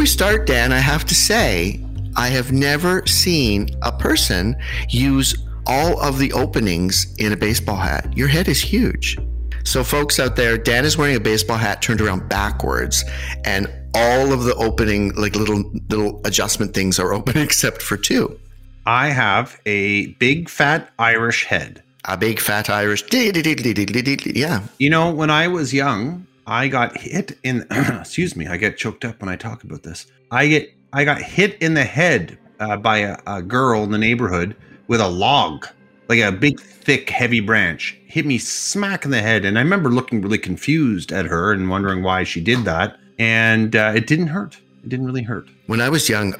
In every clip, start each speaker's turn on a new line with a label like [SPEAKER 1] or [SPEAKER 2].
[SPEAKER 1] we start, Dan, I have to say, I have never seen a person use all of the openings in a baseball hat. Your head is huge. So, folks out there, Dan is wearing a baseball hat turned around backwards, and all of the opening, like little little adjustment things, are open except for two.
[SPEAKER 2] I have a big fat Irish head.
[SPEAKER 1] A big fat Irish. Yeah.
[SPEAKER 2] You know, when I was young, I got hit in. excuse me, I get choked up when I talk about this. I get I got hit in the head uh, by a, a girl in the neighborhood with a log, like a big, thick, heavy branch. Hit me smack in the head, and I remember looking really confused at her and wondering why she did that. And uh, it didn't hurt. It didn't really hurt.
[SPEAKER 1] When I was young,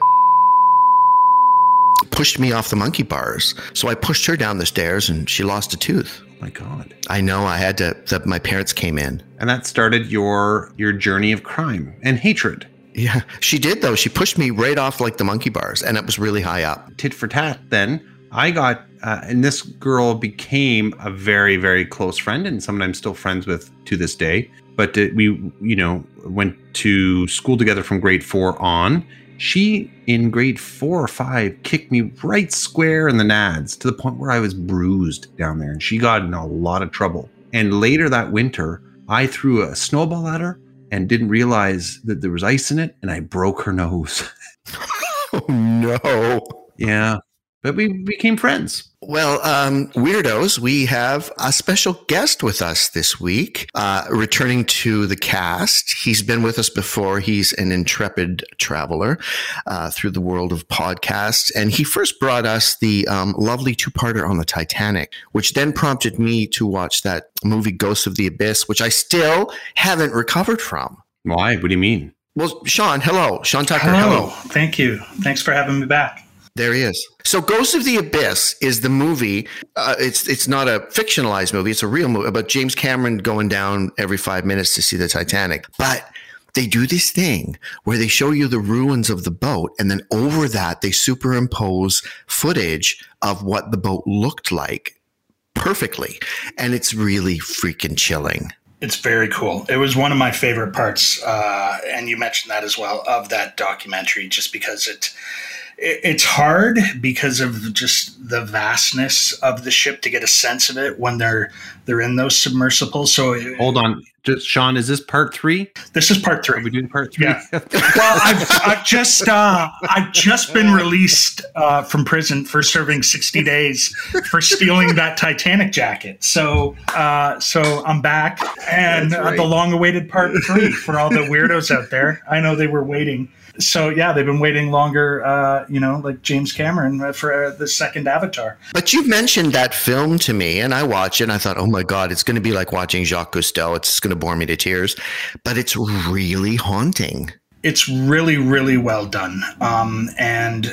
[SPEAKER 1] pushed me off the monkey bars. So I pushed her down the stairs and she lost a tooth.
[SPEAKER 2] My God.
[SPEAKER 1] I know I had to that my parents came in.
[SPEAKER 2] And that started your your journey of crime and hatred.
[SPEAKER 1] Yeah, she did though. She pushed me right off like the monkey bars and it was really high up.
[SPEAKER 2] Tit for tat then. I got uh, and this girl became a very very close friend and someone I'm still friends with to this day. But uh, we you know went to school together from grade 4 on she in grade four or five kicked me right square in the nads to the point where I was bruised down there, and she got in a lot of trouble. And later that winter, I threw a snowball at her and didn't realize that there was ice in it, and I broke her nose.
[SPEAKER 1] oh no!
[SPEAKER 2] Yeah, but we became friends.
[SPEAKER 1] Well, um, weirdos, we have a special guest with us this week, uh, returning to the cast. He's been with us before. He's an intrepid traveler uh, through the world of podcasts, and he first brought us the um, lovely two-parter on the Titanic, which then prompted me to watch that movie Ghosts of the Abyss, which I still haven't recovered from.
[SPEAKER 2] Why? What do you mean?
[SPEAKER 1] Well, Sean, hello, Sean Tucker.
[SPEAKER 3] Hello. hello. Thank you. Thanks for having me back.
[SPEAKER 1] There he is. So, Ghost of the Abyss is the movie. Uh, it's it's not a fictionalized movie; it's a real movie about James Cameron going down every five minutes to see the Titanic. But they do this thing where they show you the ruins of the boat, and then over that they superimpose footage of what the boat looked like perfectly, and it's really freaking chilling.
[SPEAKER 3] It's very cool. It was one of my favorite parts, uh, and you mentioned that as well of that documentary, just because it it's hard because of just the vastness of the ship to get a sense of it when they're they're in those submersibles. So
[SPEAKER 2] hold on, just Sean, is this part three?
[SPEAKER 3] This is part three.
[SPEAKER 2] Are we doing part three?
[SPEAKER 3] Yeah. well, I've, I've just uh, I've just been released uh, from prison for serving sixty days for stealing that Titanic jacket. So uh, so I'm back, and right. the long-awaited part three for all the weirdos out there. I know they were waiting so yeah, they've been waiting longer, uh, you know, like James Cameron uh, for uh, the second Avatar.
[SPEAKER 1] But you mentioned that film to me, and I watched it, and I thought, oh my god, it's going to be like watching Jacques Cousteau. It's going to bore me to tears, but it's really haunting.
[SPEAKER 3] It's really, really well done. Um, and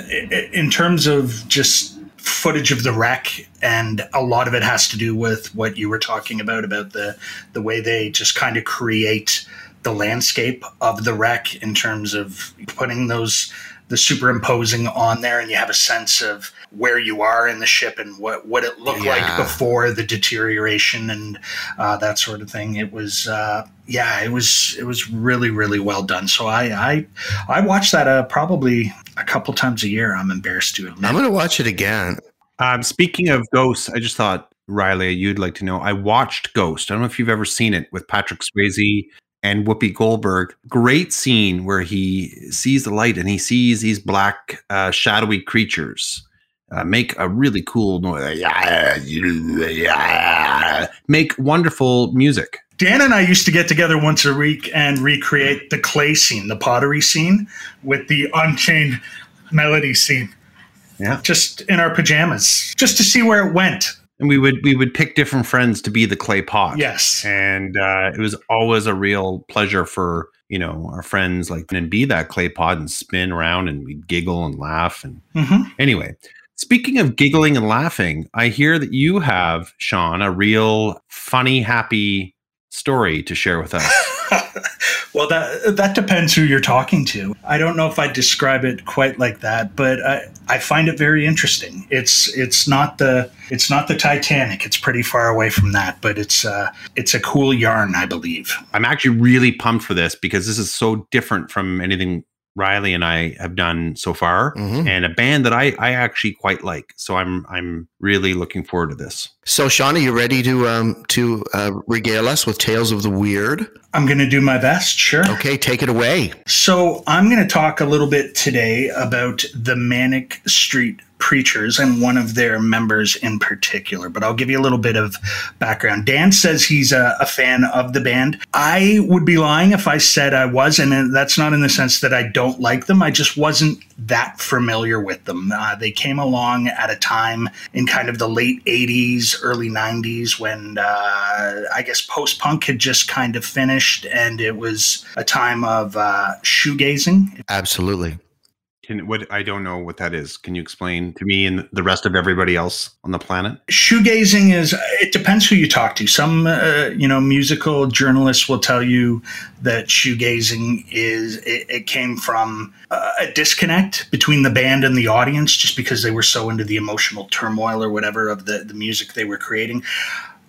[SPEAKER 3] in terms of just footage of the wreck and a lot of it has to do with what you were talking about about the the way they just kind of create the landscape of the wreck in terms of putting those the superimposing on there and you have a sense of where you are in the ship and what, what it looked yeah. like before the deterioration and uh, that sort of thing. It was, uh, yeah, it was, it was really, really well done. So I, I, I watched that uh, probably a couple times a year. I'm embarrassed to admit.
[SPEAKER 1] I'm going to watch it again.
[SPEAKER 2] Um, speaking of ghosts, I just thought Riley, you'd like to know. I watched Ghost. I don't know if you've ever seen it with Patrick Swayze and Whoopi Goldberg. Great scene where he sees the light and he sees these black, uh, shadowy creatures uh, make a really cool noise. Make wonderful music.
[SPEAKER 3] Dan and I used to get together once a week and recreate the clay scene, the pottery scene, with the unchained melody scene.
[SPEAKER 2] Yeah.
[SPEAKER 3] Just in our pajamas, just to see where it went
[SPEAKER 2] and we would we would pick different friends to be the clay pot.
[SPEAKER 3] Yes,
[SPEAKER 2] and uh, it was always a real pleasure for you know our friends like and be that clay pot and spin around and we'd giggle and laugh and mm-hmm. anyway. Speaking of giggling and laughing, I hear that you have Sean a real funny, happy story to share with us.
[SPEAKER 3] well, that that depends who you're talking to. I don't know if I describe it quite like that, but I, I find it very interesting. It's it's not the it's not the Titanic. It's pretty far away from that, but it's uh, it's a cool yarn, I believe.
[SPEAKER 2] I'm actually really pumped for this because this is so different from anything Riley and I have done so far,
[SPEAKER 1] Mhm.
[SPEAKER 2] and a band that I I actually quite like. So I'm I'm really looking forward to this.
[SPEAKER 1] So, Sean, are you ready to um, to uh, regale us with tales of the weird?
[SPEAKER 3] I'm going to do my best, sure.
[SPEAKER 1] Okay, take it away.
[SPEAKER 3] So, I'm going to talk a little bit today about the Manic Street Preachers and one of their members in particular, but I'll give you a little bit of background. Dan says he's a, a fan of the band. I would be lying if I said I was, and that's not in the sense that I don't like them. I just wasn't that familiar with them. Uh, they came along at a time in kind of the late 80s, early 90s when uh, I guess post punk had just kind of finished, and it was a time of uh, shoegazing.
[SPEAKER 1] Absolutely.
[SPEAKER 2] Can what I don't know what that is. Can you explain to me and the rest of everybody else on the planet?
[SPEAKER 3] shoegazing is it depends who you talk to some uh, you know musical journalists will tell you that shoegazing is it, it came from uh, a disconnect between the band and the audience just because they were so into the emotional turmoil or whatever of the, the music they were creating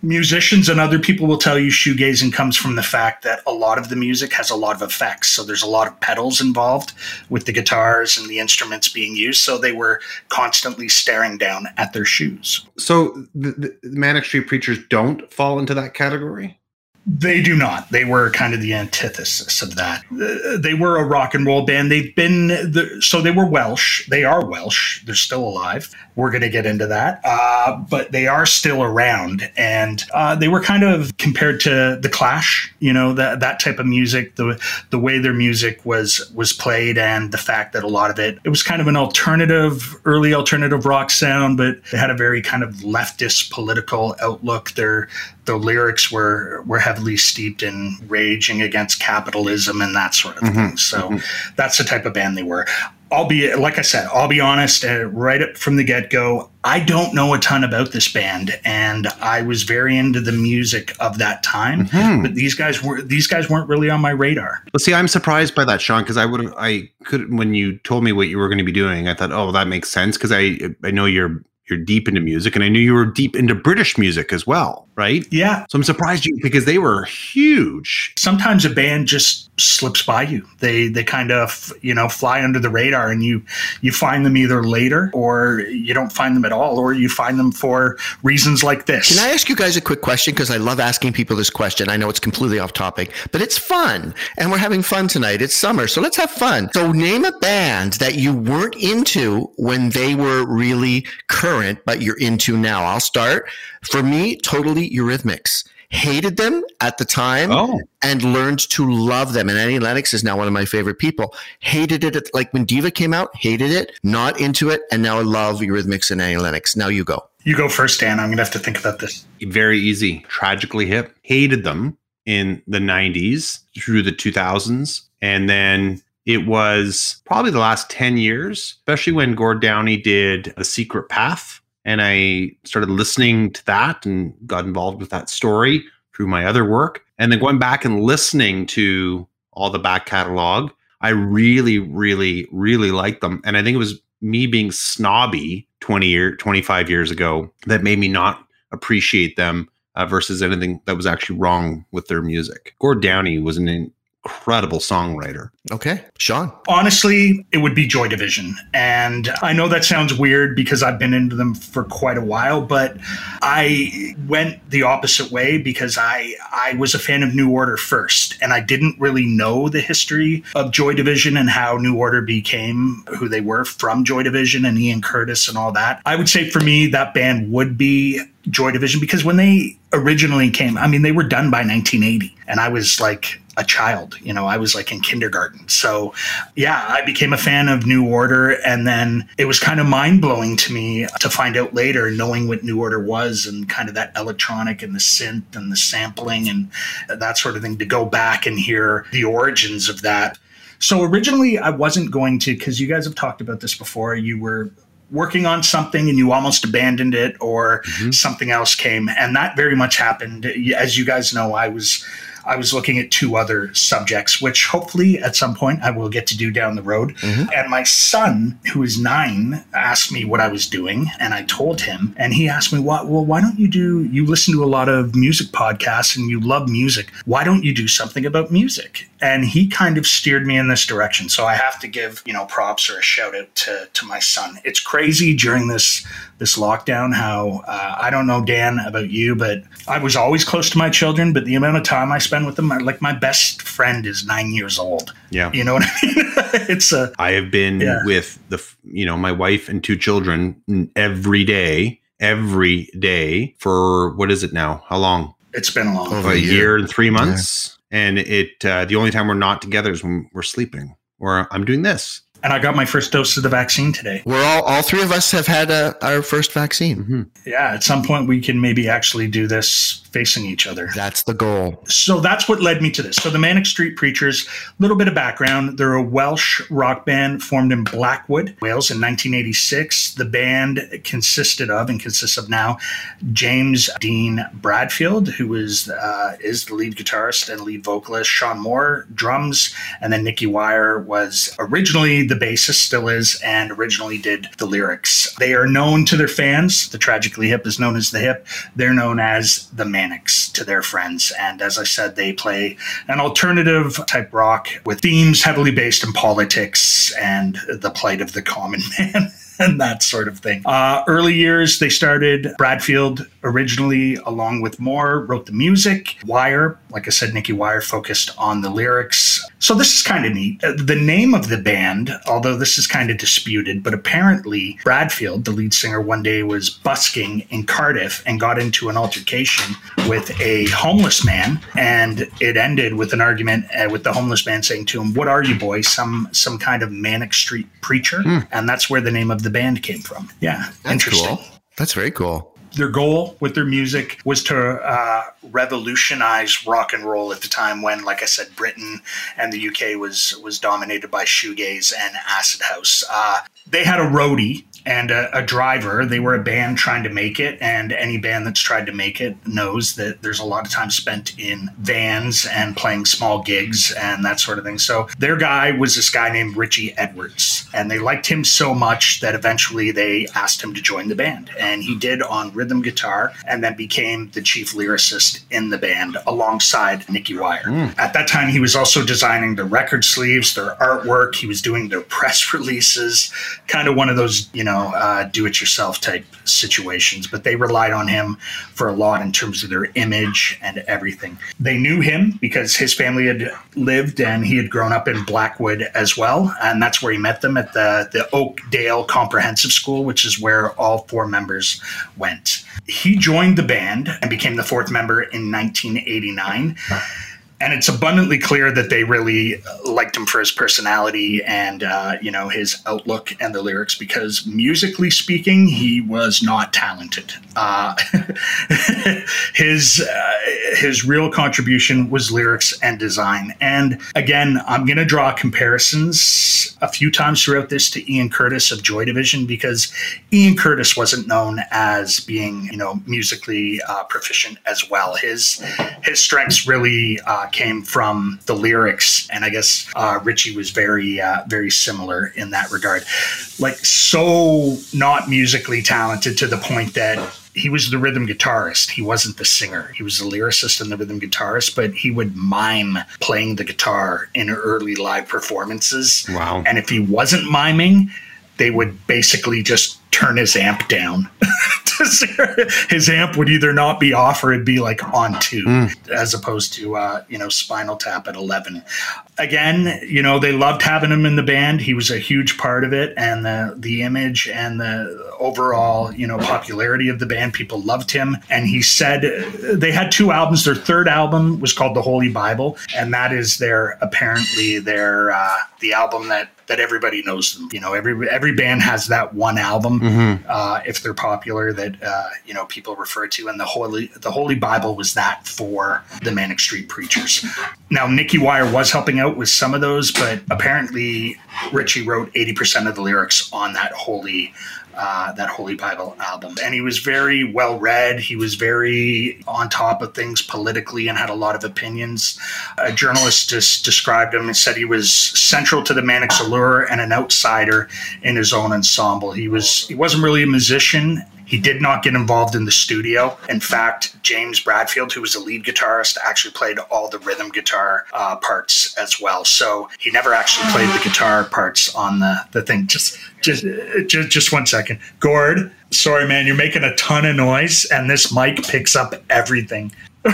[SPEAKER 3] musicians and other people will tell you shoegazing comes from the fact that a lot of the music has a lot of effects. So there's a lot of pedals involved with the guitars and the instruments being used. So they were constantly staring down at their shoes.
[SPEAKER 2] So the, the Manic Street Preachers don't fall into that category.
[SPEAKER 3] They do not. They were kind of the antithesis of that. Uh, They were a rock and roll band. They've been the, so they were Welsh. They are Welsh. They're still alive. We're going to get into that, uh, but they are still around, and uh, they were kind of compared to the Clash. You know that that type of music, the the way their music was was played, and the fact that a lot of it it was kind of an alternative, early alternative rock sound, but it had a very kind of leftist political outlook. Their the lyrics were were heavily steeped in raging against capitalism and that sort of
[SPEAKER 2] Mhm,
[SPEAKER 3] thing. So that's the type of band they were. I'll be like I said, I'll be honest. Uh, right up from the get go, I don't know a ton about this band, and I was very into the music of that time.
[SPEAKER 2] Hmm.
[SPEAKER 3] But these guys were these guys weren't really on my radar.
[SPEAKER 2] Well, see, I'm surprised by that, Sean, because I would I could when you told me what you were going to be doing, I thought, oh, that makes sense because I I know you're you're deep into music, and I knew you were deep into British music as well, right?
[SPEAKER 3] Yeah,
[SPEAKER 2] So I'm surprised you because they were huge.
[SPEAKER 3] sometimes a band just slips by you. They they kind of you know fly under the radar, and you you find them either later or you don't find them at all, or you find them for reasons like this.
[SPEAKER 1] Can I ask you guys a quick question? Because I love asking people this question. I know it's completely off topic, but it's fun. And we're having fun tonight. It's summer, so let's have fun. So name a band that you weren't into when they were really current, but you're into now. I'll start. For me, totally Eurythmics. Hated them at the time
[SPEAKER 2] Oh,
[SPEAKER 1] and learned to love them. And Annie Lennox is now one of my favorite people. Hated it at, like when Diva came out, hated it, not into it, and now I love Eurythmics and Annie Lennox. Now you go.
[SPEAKER 3] you go first, Dan. I'm gonna have to think about this.
[SPEAKER 2] very easy. Tragically hip. Hated them in the 90s through the 2000s. And then it was probably the last 10 years, especially when Gord Downie did The Secret Path. And I started listening to that and got involved with that story through my other work. And then going back and listening to all the back catalog, I really, really, really liked them. And I think it was me being snobby 20 year, 25 years ago that made me not appreciate them uh, versus anything that was actually wrong with their music. Gord Downie was an incredible songwriter.
[SPEAKER 1] Okay. Sean.
[SPEAKER 3] Honestly, it would be Joy Division. And I know that sounds weird because I've been into them for quite a while, but I went the opposite way because I I was a fan of New Order first and I didn't really know the history of Joy Division and how New Order became who they were from Joy Division and Ian Curtis and all that. I would say for me that band would be Joy Division because when they originally came, I mean they were done by 1980 and I was like a child, you know, I was like in kindergarten. So, yeah, I became a fan of New Order. And then it was kind of mind blowing to me to find out later, knowing what New Order was and kind of that electronic and the synth and the sampling and that sort of thing, to go back and hear the origins of that. So, originally, I wasn't going to, because you guys have talked about this before, you were working on something and you almost abandoned it or
[SPEAKER 2] Mhm.
[SPEAKER 3] something else came and that very much happened as you guys know i was I was looking at two other subjects, which hopefully at some point I will get to do down the road. Mm-hmm. And my son, who is nine, asked me what I was doing, and I told him, and he asked me, "What? Well, why don't you do? You listen to a lot of music podcasts, and you love music. Why don't you do something about music?" And he kind of steered me in this direction. So I have to give you know props or a shout out to to my son. It's crazy during this this lockdown how uh, I don't know Dan about you, but I was always close to my children. But the amount of time I spend with them, like my best friend is nine years old.
[SPEAKER 2] Yeah,
[SPEAKER 3] you know what I mean. it's a.
[SPEAKER 2] I have been yeah. with the you know my wife and two children every day, every day for what is it now? How long?
[SPEAKER 3] It's been a long
[SPEAKER 2] over a year. year and three months. Yeah. And it uh, the only time we're not together is when we're sleeping or I'm doing this
[SPEAKER 3] and I got my first dose of the vaccine today.
[SPEAKER 1] We're all, all three of us have had a, uh, our first vaccine.
[SPEAKER 3] Mm-hmm. Yeah, at some point we can maybe actually do this facing each other.
[SPEAKER 1] That's the goal.
[SPEAKER 3] So that's what led me to this. So the Manic Street Preachers, a little bit of background. They're a Welsh rock band formed in Blackwood, Wales in 1986. The band consisted of and consists of now James Dean Bradfield, who is uh, is the lead guitarist and lead vocalist, Sean Moore, drums, and then Nicky Wire was originally the bassist, still is, and originally did the lyrics. They are known to their fans. The Tragically Hip is known as the Hip. They're known as the Manics to their friends. And as I said, they play an alternative type rock with themes heavily based in politics and the plight of the common man. and that sort of thing. Uh, early years, they started Bradfield originally, along with Moore, wrote the music. Wire, like I said, Nicky Wire focused on the lyrics. So this is kind of neat. Uh, the name of the band, although this is kind of disputed, but apparently Bradfield, the lead singer, one day was busking in Cardiff and got into an altercation with a homeless man, and it ended with an argument uh, with the homeless man saying to him, "What are you, boy? Some some kind of manic street preacher?" Mm. And that's where the name of the band came from. Yeah,
[SPEAKER 1] that's
[SPEAKER 3] interesting.
[SPEAKER 1] Cool. That's very cool
[SPEAKER 3] their goal with their music was to uh, revolutionize rock and roll at the time when, like I said, Britain and the UK was was dominated by shoegaze and acid house. Uh, they had a roadie and a, a, driver. They were a band trying to make it, and any band that's tried to make it knows that there's a lot of time spent in vans and playing small gigs and that sort of thing. So their guy was this guy named Richey Edwards, and they liked him so much that eventually they asked him to join the band, and he did on rhythm guitar, and then became the chief lyricist in the band alongside Nicky Wire. Mm. At that time, he was also designing the record sleeves, their artwork. He was doing their press releases, kind of one of those you know know, uh, do it yourself type situations, but they relied on him for a lot in terms of their image and everything. They knew him because his family had lived and he had grown up in Blackwood as well. And that's where he met them at the, the Oakdale Comprehensive School, which is where all four members went. He joined the band and became the fourth member in 1989 and it's abundantly clear that they really liked him for his personality and uh, you know his outlook and the lyrics because musically speaking he was not talented. Uh, his uh, his real contribution was lyrics and design. And again i'm going to draw comparisons a few times throughout this to ian curtis of joy division because ian curtis wasn't known as being you know musically uh, proficient as well. His his strengths really uh, came from the lyrics, and I guess uh, Richey was very uh, very similar in that regard. Like so, not musically talented to the point that he was the rhythm guitarist. He wasn't the singer. He was the lyricist and the rhythm guitarist, but he would mime playing the guitar in early live performances.
[SPEAKER 2] Wow.
[SPEAKER 3] And if he wasn't miming, they would basically just turn his amp down. his amp would either not be off or it'd be like on two, mm. as opposed to uh, you know Spinal Tap at eleven. Again, you know they loved having him in the band. He was a huge part of it, and the the image and the overall you know popularity of the band. People loved him, and he said they had two albums. Their third album was called The Holy Bible, and that is their apparently their uh, the album that that everybody knows them. You know, every every band has that one album mm-hmm. uh, if they're popular that uh, you know people refer to, and the holy the Holy Bible was that for the Manic Street Preachers. Now, Nicky Wire was helping out out with some of those, but apparently Richey wrote 80% of the lyrics on that holy uh, that Holy Bible album. And he was very well read. He was very on top of things politically and had a lot of opinions. A journalist just described him and said he was central to the Manics allure and an outsider in his own ensemble. He was he wasn't really a musician he did not get involved in the studio. In fact, James Bradfield, who was the lead guitarist, actually played all the rhythm guitar uh, parts as well. So he never actually played the guitar parts on the, the thing. Just, just, just, just one second. Gord, sorry, man, you're making a ton of noise, and this mic picks up everything.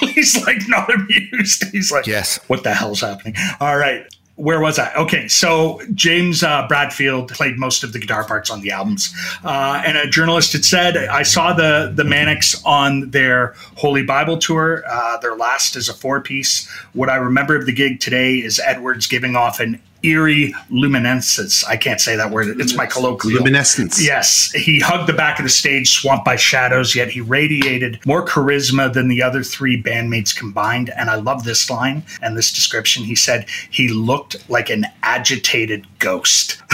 [SPEAKER 3] He's like not amused. He's like,
[SPEAKER 1] yes.
[SPEAKER 3] What the hell's happening? All right where was I? Okay, so James uh, Bradfield played most of the guitar parts on the albums, uh, and a journalist had said, "I saw the the Manics on their Holy Bible tour. Uh, their last is a four piece. What I remember of the gig today is Edwards giving off an eerie luminescence. I can't say that word. It's my colloquial.
[SPEAKER 2] Luminescence.
[SPEAKER 3] Yes. He hugged the back of the stage, swamped by shadows, yet he radiated more charisma than the other three bandmates combined. And I love this line and this description. He said he looked like an agitated ghost.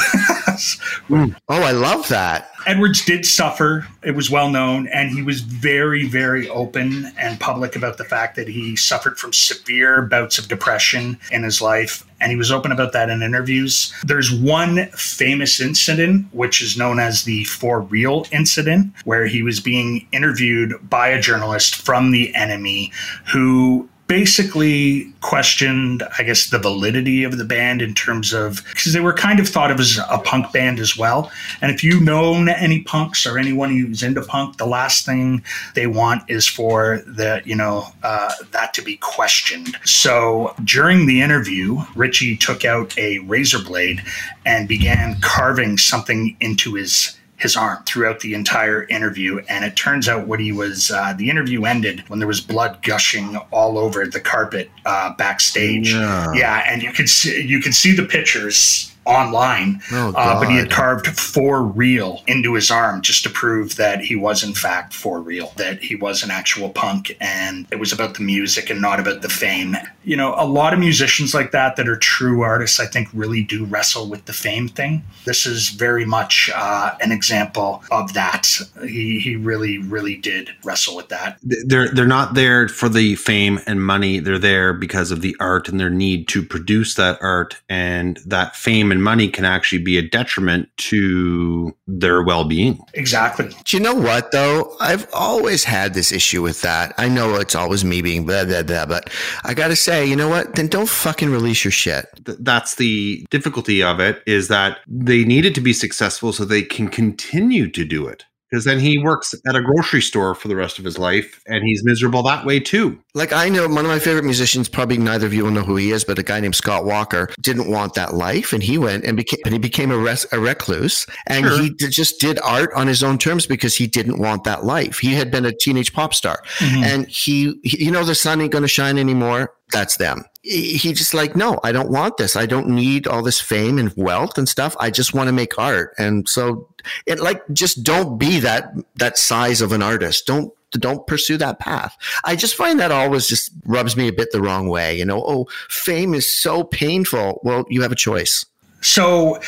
[SPEAKER 1] mm. Oh, I love that.
[SPEAKER 3] Edwards did suffer. It was well known. And he was very, very open and public about the fact that he suffered from severe bouts of depression in his life. And he was open about that in interviews. There's one famous incident, which is known as the For Real incident, where he was being interviewed by a journalist from the NME who basically questioned, I guess, the validity of the band in terms of because they were kind of thought of as a punk band as well. And if you know any punks or anyone who's into punk, the last thing they want is for the you know uh, that to be questioned. So during the interview, Richey took out a razor blade and began carving something into his his arm throughout the entire interview. And it turns out what he was, uh, the interview ended when there was blood gushing all over the carpet uh, backstage. Yeah. yeah, and you could see you could see the pictures online, oh, uh, but he had carved for real into his arm just to prove that he was in fact for real, that he was an actual punk, and it was about the music and not about the fame. You know, a lot of musicians like that that are true artists, I think, really do wrestle with the fame thing. This is very much uh, an example of that. He he really really did wrestle with that.
[SPEAKER 2] They're they're not there for the fame and money. They're there because of the art and their need to produce that art and that fame and and money can actually be a detriment to their well-being.
[SPEAKER 3] Exactly.
[SPEAKER 1] Do you know what though? I've always had this issue with that. I know it's always me being blah blah blah, but I got to say, you know what? Then don't fucking release your shit.
[SPEAKER 2] That's the difficulty of it is that they needed to be successful so they can continue to do it because then he works at a grocery store for the rest of his life and he's miserable that way too.
[SPEAKER 1] Like I know one of my favorite musicians, probably neither of you will know who he is, but a guy named Scott Walker didn't want that life and he went and became and he became a, res, a recluse and sure. he d- just did art on his own terms because he didn't want that life. He had been a teenage pop star mm-hmm. and he, he, you know, the sun ain't going to shine anymore. That's them he just like no i don't want this i don't need all this fame and wealth and stuff i just want to make art and so it like just don't be that that size of an artist. Don't don't pursue that path. I just find that always just rubs me a bit the wrong way you know? Oh fame is so painful. Well you have a choice.
[SPEAKER 3] So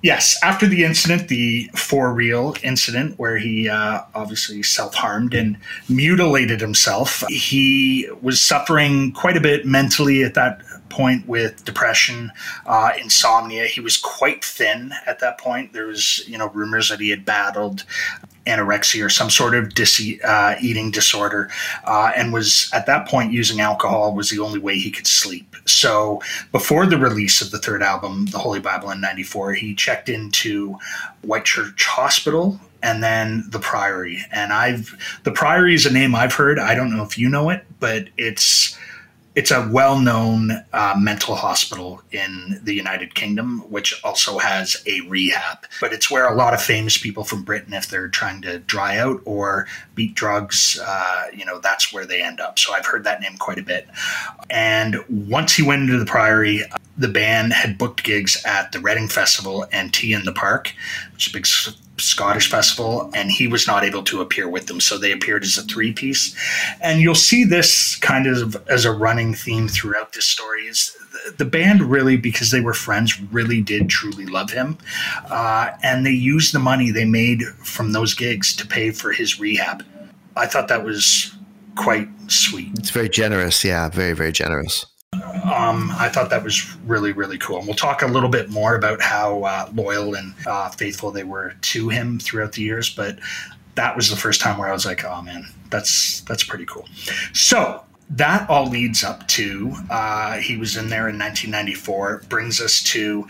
[SPEAKER 3] Yes, after the incident, the for real incident where he uh, obviously self harmed and mutilated himself, he was suffering quite a bit mentally at that point with depression, uh, insomnia. He was quite thin at that point. There was, you know, rumors that he had battled anorexia or some sort of dis- uh, eating disorder, uh, and was at that point using alcohol was the only way he could sleep. So before the release of the third album, The Holy Bible in '94, he checked into Whitchurch Hospital and then the Priory. And I've the Priory is a name I've heard. I don't know if you know it, but it's it's a well-known uh, mental hospital in the United Kingdom, which also has a rehab. But it's where a lot of famous people from Britain, if they're trying to dry out or beat drugs, uh, you know, that's where they end up. So I've heard that name quite a bit. And once he went into the Priory, the band had booked gigs at the Reading Festival and T in the Park, which is a big Scottish festival, and he was not able to appear with them. So they appeared as a three piece. And you'll see this kind of as a running theme throughout this story is the band really, because they were friends, really did truly love him. Uh, and they used the money they made from those gigs to pay for his rehab. I thought that was quite sweet.
[SPEAKER 1] It's very generous. Yeah, very, very generous.
[SPEAKER 3] Um, I thought that was really, really cool. And we'll talk a little bit more about how uh, loyal and uh, faithful they were to him throughout the years. But that was the first time where I was like, oh man, that's that's pretty cool. So that all leads up to uh, he was in there in 1994. Brings us to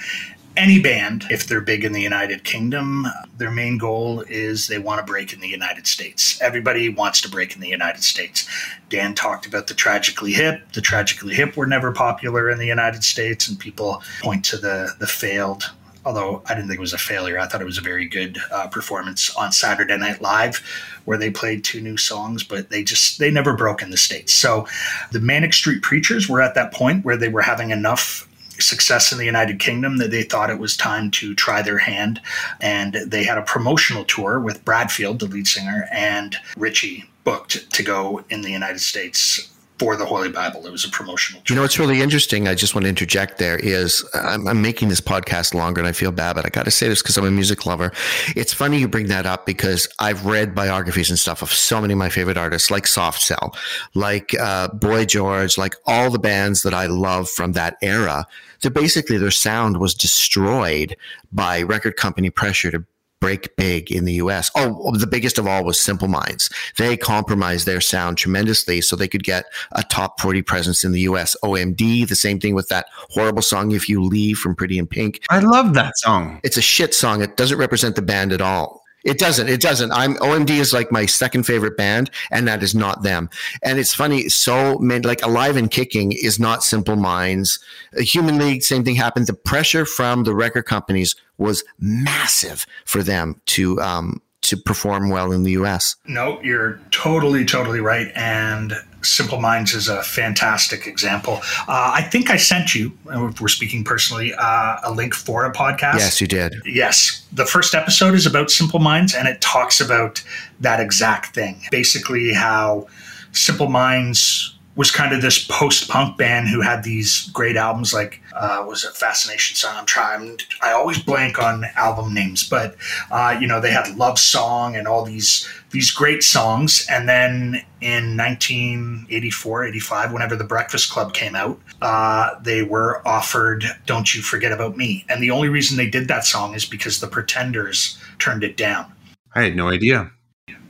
[SPEAKER 3] any band, if they're big in the United Kingdom, their main goal is they want to break in the United States. Everybody wants to break in the United States. Dan talked about the Tragically Hip. The Tragically Hip were never popular in the United States, and people point to the the failed. Although I didn't think it was a failure, I thought it was a very good uh, performance on Saturday Night Live, where they played two new songs, but they just they never broke in the states. So, the Manic Street Preachers were at that point where they were having enough success in the United Kingdom that they thought it was time to try their hand. And they had a promotional tour with Bradfield, the lead singer, and Richey booked to go in the United States for the Holy Bible. It was a promotional.
[SPEAKER 1] You know what's really interesting? I just want to interject. There is I'm, I'm making this podcast longer, and I feel bad, but I got to say this because I'm a music lover. It's funny you bring that up because I've read biographies and stuff of so many of my favorite artists, like Soft Cell, like uh, Boy George, like all the bands that I love from that era. That basically their sound was destroyed by record company pressure to break big in the US. Oh, oh, the biggest of all was Simple Minds. They compromised their sound tremendously so they could get a top 40 presence in the US. OMD, the same thing with that horrible song If You Leave from Pretty in Pink.
[SPEAKER 2] I love that song.
[SPEAKER 1] It's a shit song. It doesn't represent the band at all. It doesn't. It doesn't. I'm OMD is like my second favorite band, and that is not them. And it's funny. So many like Alive and Kicking is not Simple Minds. Human League, same thing happened. The pressure from the record companies was massive for them to um, to perform well in the U.S.
[SPEAKER 3] No, you're totally, totally right. And Simple Minds is a fantastic example. Uh, I think I sent you, if we're speaking personally, uh, a link for a podcast.
[SPEAKER 1] Yes, you did.
[SPEAKER 3] Yes. The first episode is about Simple Minds, and it talks about that exact thing. Basically, how Simple Minds was kind of this post-punk band who had these great albums like uh, was it Fascination Song? I'm trying. I always blank on album names, but uh, you know they had Love Song and all these these great songs. And then in 1984, 85, whenever the Breakfast Club came out, uh, they were offered "Don't You Forget About Me," and the only reason they did that song is because the Pretenders turned it down.
[SPEAKER 2] I had no idea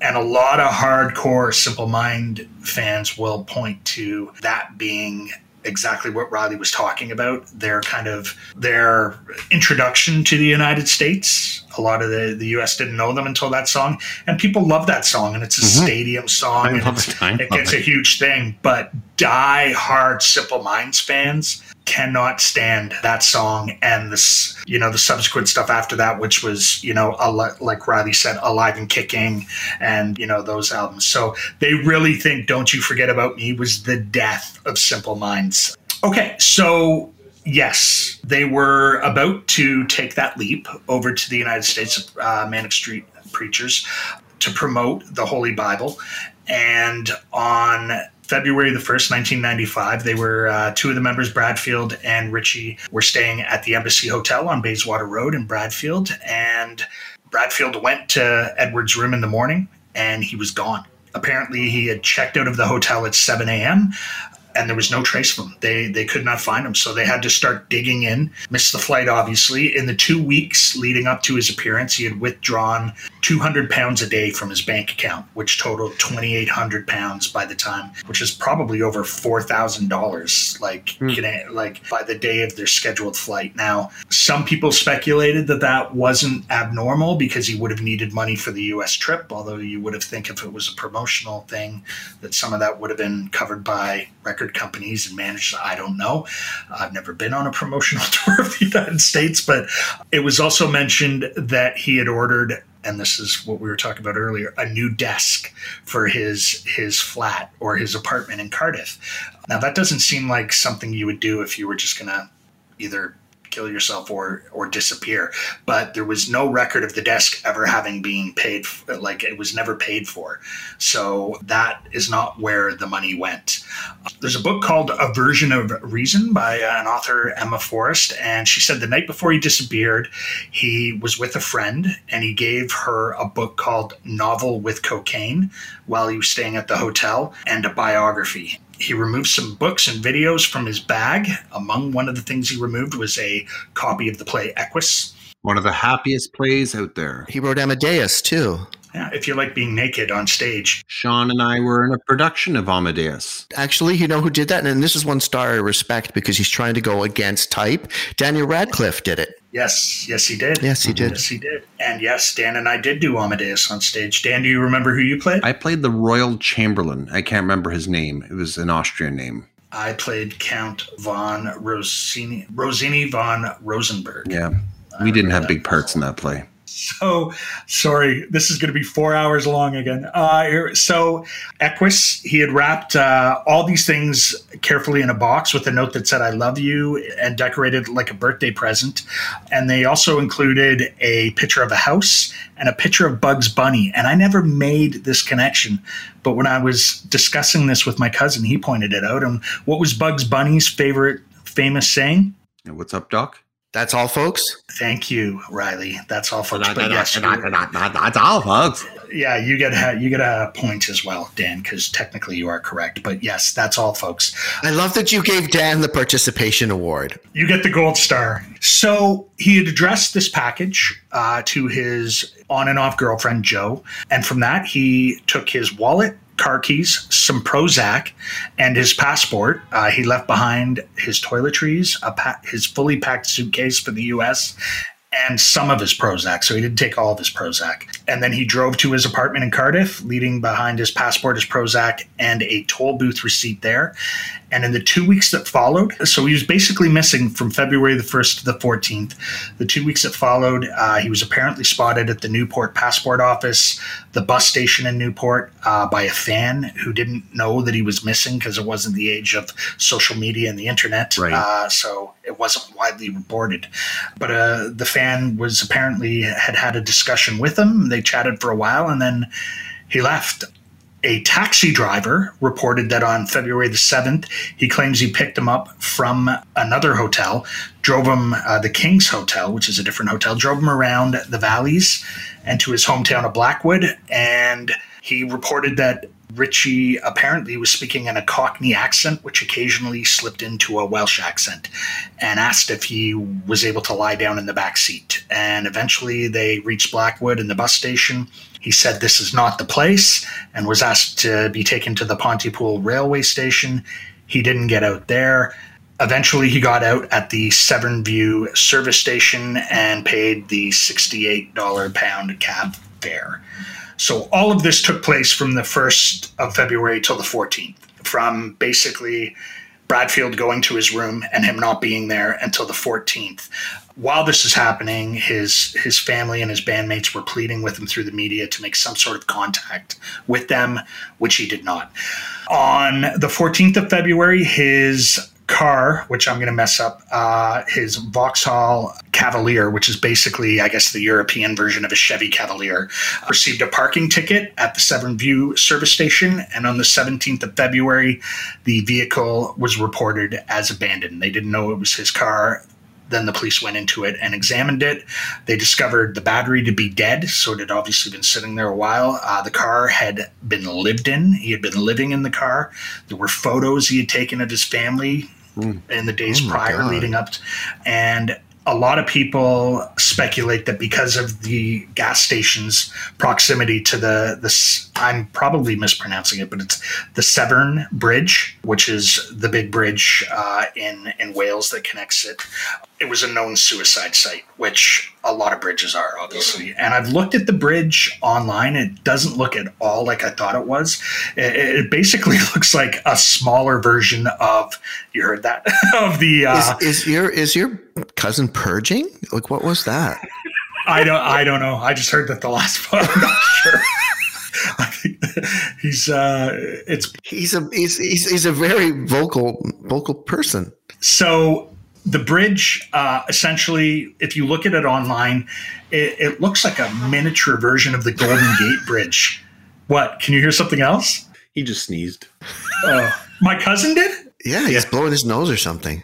[SPEAKER 3] and a lot of hardcore Simple Mind fans will point to that being exactly what Riley was talking about. Their kind of their introduction to the United States. A lot of the, the US didn't know them until that song. And people love that song and it's a mm-hmm. stadium song I and it, it gets it. a huge thing. But die hard Simple Minds fans cannot stand that song and this you know the subsequent stuff after that which was you know like riley said alive and kicking and you know those albums. So they really think don't you forget about me was the death of simple minds. Okay so yes they were about to take that leap over to the united states uh, manic street preachers to promote the holy bible. And on February the 1st, 1995, they were uh, two of the members, Bradfield and Richey, were staying at the Embassy Hotel on Bayswater Road in Bradfield. And Bradfield went to Edward's room in the morning and he was gone. Apparently, he had checked out of the hotel at 7 a.m and there was no trace of them. They they could not find him, so they had to start digging in. Missed the flight, obviously. In the two weeks leading up to his appearance, he had withdrawn 200 pounds a day from his bank account, which totaled 2,800 pounds by the time, which is probably over four thousand dollars, like mm. like by the day of their scheduled flight. Now, some people speculated that that wasn't abnormal because he would have needed money for the U.S. trip. Although you would have think if it was a promotional thing, that some of that would have been covered by record companies and managed. I don't know. I've never been on a promotional tour of the United States, but it was also mentioned that he had ordered and this is what we were talking about earlier a new desk for his his flat or his apartment in Cardiff. Now that doesn't seem like something you would do if you were just going to either kill yourself or or disappear. But there was no record of the desk ever having been paid. for, Like it was never paid for. So that is not where the money went. There's a book called A Version of Reason by an author Emma Forrest, and she said the night before he disappeared, he was with a friend and he gave her a book called Novel with Cocaine while he was staying at the hotel and a biography he removed some books and videos from his bag. Among one of the things he removed was a copy of the play Equus.
[SPEAKER 2] One of the happiest plays out there.
[SPEAKER 1] He wrote Amadeus too.
[SPEAKER 3] Yeah, if you like being naked on stage.
[SPEAKER 2] Sean and I were in a production of Amadeus.
[SPEAKER 1] Actually, you know who did that? And this is one star I respect because he's trying to go against type. Daniel Radcliffe did it.
[SPEAKER 3] Yes, yes, he did.
[SPEAKER 1] Yes, he did.
[SPEAKER 3] Yes, he did. And yes, Dan and I did do Amadeus on stage. Dan, do you remember who you played?
[SPEAKER 2] I played the Royal Chamberlain. I can't remember his name. It was an Austrian name.
[SPEAKER 3] I played Count von Rosini, Rosini von Rosenberg.
[SPEAKER 2] Yeah, we didn't have big parts in that play.
[SPEAKER 3] So sorry, this is going to be four hours long again. Uh, so Equus, he had wrapped uh, all these things carefully in a box with a note that said "I love you" and decorated like a birthday present. And they also included a picture of a house and a picture of Bugs Bunny. And I never made this connection, but when I was discussing this with my cousin, he pointed it out. And what was Bugs Bunny's favorite famous saying?
[SPEAKER 2] What's up, Doc?
[SPEAKER 1] That's all, folks.
[SPEAKER 3] Thank you, Riley. That's all, folks. But yes,
[SPEAKER 2] that's all, folks.
[SPEAKER 3] Yeah, you get a, you get a point as well, Dan, because technically you are correct. But yes, that's all, folks.
[SPEAKER 1] I love that you gave Dan the participation award.
[SPEAKER 3] You get the gold star. So he had addressed this package uh, to his on and off girlfriend Joe, and from that he took his wallet car keys, some Prozac, and his passport. Uh, he left behind his toiletries, pa- his fully packed suitcase for the U.S., and some of his Prozac. So he didn't take all of his Prozac. And then he drove to his apartment in Cardiff, leaving behind his passport, his Prozac, and a toll booth receipt there. And in the two weeks that followed, so he was basically missing from February the 1st to the 14th. The two weeks that followed, uh, he was apparently spotted at the Newport passport office, the bus station in Newport, uh, by a fan who didn't know that he was missing because it wasn't the age of social media and the internet.
[SPEAKER 2] Right.
[SPEAKER 3] Uh, so it wasn't widely reported. But uh, the fan was apparently had had a discussion with him. They chatted for a while and then he left a taxi driver reported that on February the 7th, he claims he picked him up from another hotel, drove him, uh, the King's Hotel, which is a different hotel, drove him around the valleys and to his hometown of Blackwood. And he reported that Richey apparently was speaking in a Cockney accent, which occasionally slipped into a Welsh accent, and asked if he was able to lie down in the back seat. And eventually they reached Blackwood and the bus station. He said this is not the place and was asked to be taken to the Pontypool railway station. He didn't get out there. Eventually, he got out at the Severn View service station and paid the $68 pound cab fare. So, all of this took place from the 1st of February till the 14th, from basically Bradfield going to his room and him not being there until the 14th. While this is happening, his his family and his bandmates were pleading with him through the media to make some sort of contact with them, which he did not. On the 14th of February, his car, which I'm going to mess up, uh, his Vauxhall Cavalier, which is basically, I guess, the European version of a Chevy Cavalier, received a parking ticket at the Severn View service station. And on the 17th of February, the vehicle was reported as abandoned. They didn't know it was his car. Then the police went into it and examined it. They discovered the battery to be dead, so it had obviously been sitting there a while. Uh, the car had been lived in. He had been living in the car. There were photos he had taken of his family in the days
[SPEAKER 1] Oh
[SPEAKER 3] prior
[SPEAKER 1] God.
[SPEAKER 3] leading up. To, and a lot of people speculate that because of the gas station's proximity to the this I'm probably mispronouncing it, but it's the Severn Bridge, which is the big bridge uh, in in Wales that connects it. It was a known suicide site, which a lot of bridges are, obviously. And I've looked at the bridge online. It doesn't look at all like I thought it was. It, it basically looks like a smaller version of you heard that of the. Uh,
[SPEAKER 1] Is, is your is your cousin purging? Like, what was that?
[SPEAKER 3] I don't. I don't know. I just heard that the last one. I'm not sure. He's. Uh, it's
[SPEAKER 1] He's a he's, he's he's a very vocal vocal person.
[SPEAKER 3] so the bridge, uh, essentially, if you look at it online, it, it looks like a miniature version of the Golden Gate Bridge. What? Can you hear something else?
[SPEAKER 2] He just sneezed.
[SPEAKER 3] Uh, my cousin did.
[SPEAKER 1] Yeah, he's blowing his nose or something.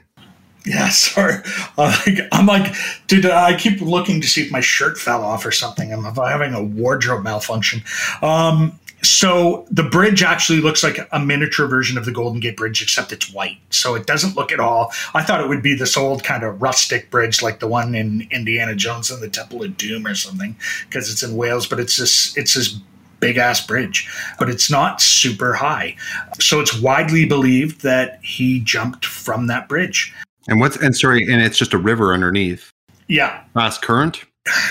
[SPEAKER 3] Yeah, sorry. Uh, I'm like, dude, I keep looking to see if my shirt fell off or something. I'm having a wardrobe malfunction. Um, so the bridge actually looks like a miniature version of the Golden Gate Bridge, except it's white. So it doesn't look at all. I thought it would be this old kind of rustic bridge, like the one in Indiana Jones and the Temple of Doom or something, because it's in Wales. But it's this, it's this big ass bridge, but it's not super high. So it's widely believed that he jumped from that bridge.
[SPEAKER 2] And what's and sorry, and it's just a river underneath.
[SPEAKER 3] Yeah.
[SPEAKER 2] Fast current.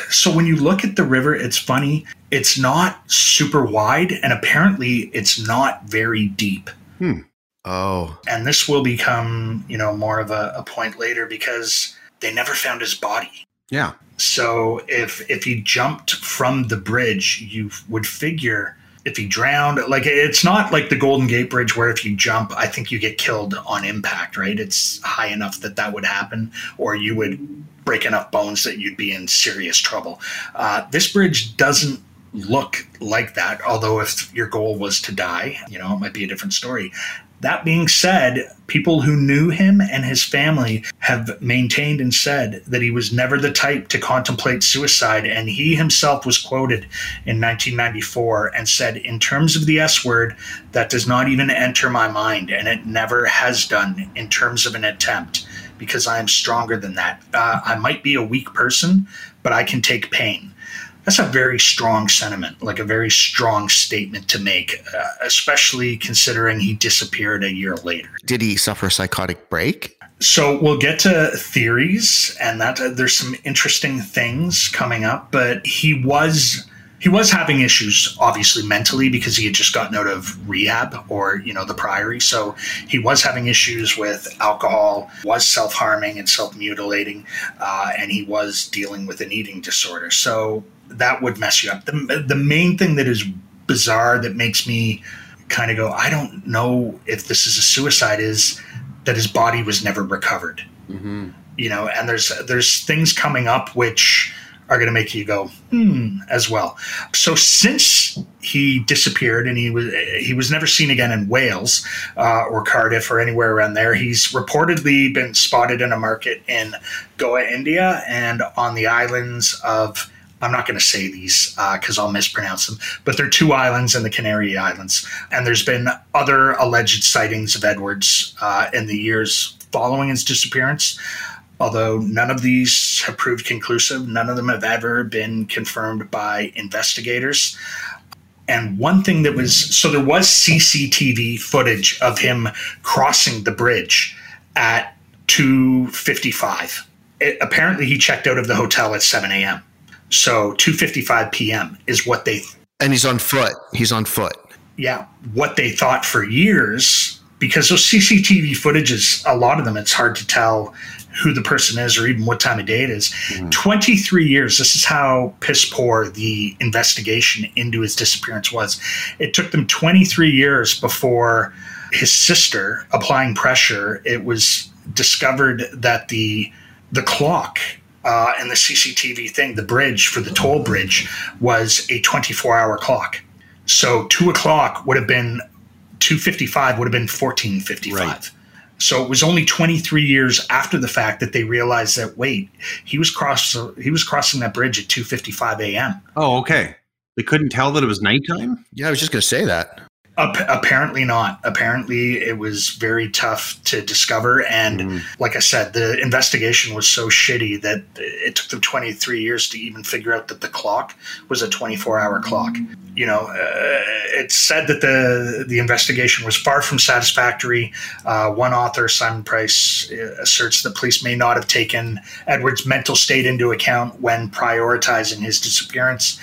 [SPEAKER 3] So when you look at the river, it's funny. It's not super wide, and apparently it's not very deep.
[SPEAKER 2] Hmm.
[SPEAKER 1] Oh.
[SPEAKER 3] And this will become, you know, more of a, a point later because they never found his body.
[SPEAKER 2] Yeah.
[SPEAKER 3] So if if he jumped from the bridge, you would figure if he drowned, like it's not like the Golden Gate Bridge where if you jump, I think you get killed on impact, right? It's high enough that that would happen, or you would break enough bones that you'd be in serious trouble. Uh, this bridge doesn't look like that, although if your goal was to die, you know, it might be a different story. That being said, people who knew him and his family have maintained and said that he was never the type to contemplate suicide. And he himself was quoted in 1994 and said, In terms of the S word, that does not even enter my mind, and it never has done in terms of an attempt, because I am stronger than that. Uh, I might be a weak person, but I can take pain that's a very strong sentiment, like a very strong statement to make, uh, especially considering he disappeared a year later.
[SPEAKER 1] Did he suffer a psychotic break?
[SPEAKER 3] So we'll get to theories, and that uh, there's some interesting things coming up. But he was he was having issues, obviously mentally, because he had just gotten out of rehab or you know the priory. So he was having issues with alcohol, was self harming and self mutilating, uh, and he was dealing with an eating disorder. So that would mess you up. The, the main thing that is bizarre that makes me kind of go, I don't know if this is a suicide, is that his body was never recovered.
[SPEAKER 2] Mm-hmm.
[SPEAKER 3] You know, and there's there's things coming up which are going to make you go hmm as well. So since he disappeared and he was he was never seen again in Wales uh, or Cardiff or anywhere around there, he's reportedly been spotted in a market in Goa, India, and on the islands of I'm not going to say these because uh, I'll mispronounce them, but they're two islands in the Canary Islands. And there's been other alleged sightings of Edwards uh, in the years following his disappearance. Although none of these have proved conclusive, none of them have ever been confirmed by investigators. And one thing that was so there was CCTV footage of him crossing the bridge at 2:55. apparently, he checked out of the hotel at 7 a.m. So 2:55 p.m. is what they
[SPEAKER 1] and he's on foot. He's on foot.
[SPEAKER 3] Yeah, what they thought for years because those CCTV footages, a lot of them, it's hard to tell who the person is or even what time of day it is. Mm-hmm. 23 years. This is how piss poor the investigation into his disappearance was. It took them 23 years before his sister applying pressure. It was discovered that the the clock uh, and the CCTV thing, the bridge for the toll bridge was a 24 hour clock. So two o'clock would have been 255 would have been 1455. Right. So it was only 23 years after the fact that they realized that wait, he was cross he was crossing that bridge at 2:55 a.m.
[SPEAKER 2] Oh, okay. They couldn't tell that it was nighttime.
[SPEAKER 1] Yeah, I was just going to say that
[SPEAKER 3] apparently not. Apparently, it was very tough to discover. And mm. like I said, the investigation was so shitty that it took them 23 years to even figure out that the clock was a 24 hour clock. You know, uh, it's said that the, the investigation was far from satisfactory. Uh, one author, Simon Price, uh, asserts that police may not have taken Edward's mental state into account when prioritizing his disappearance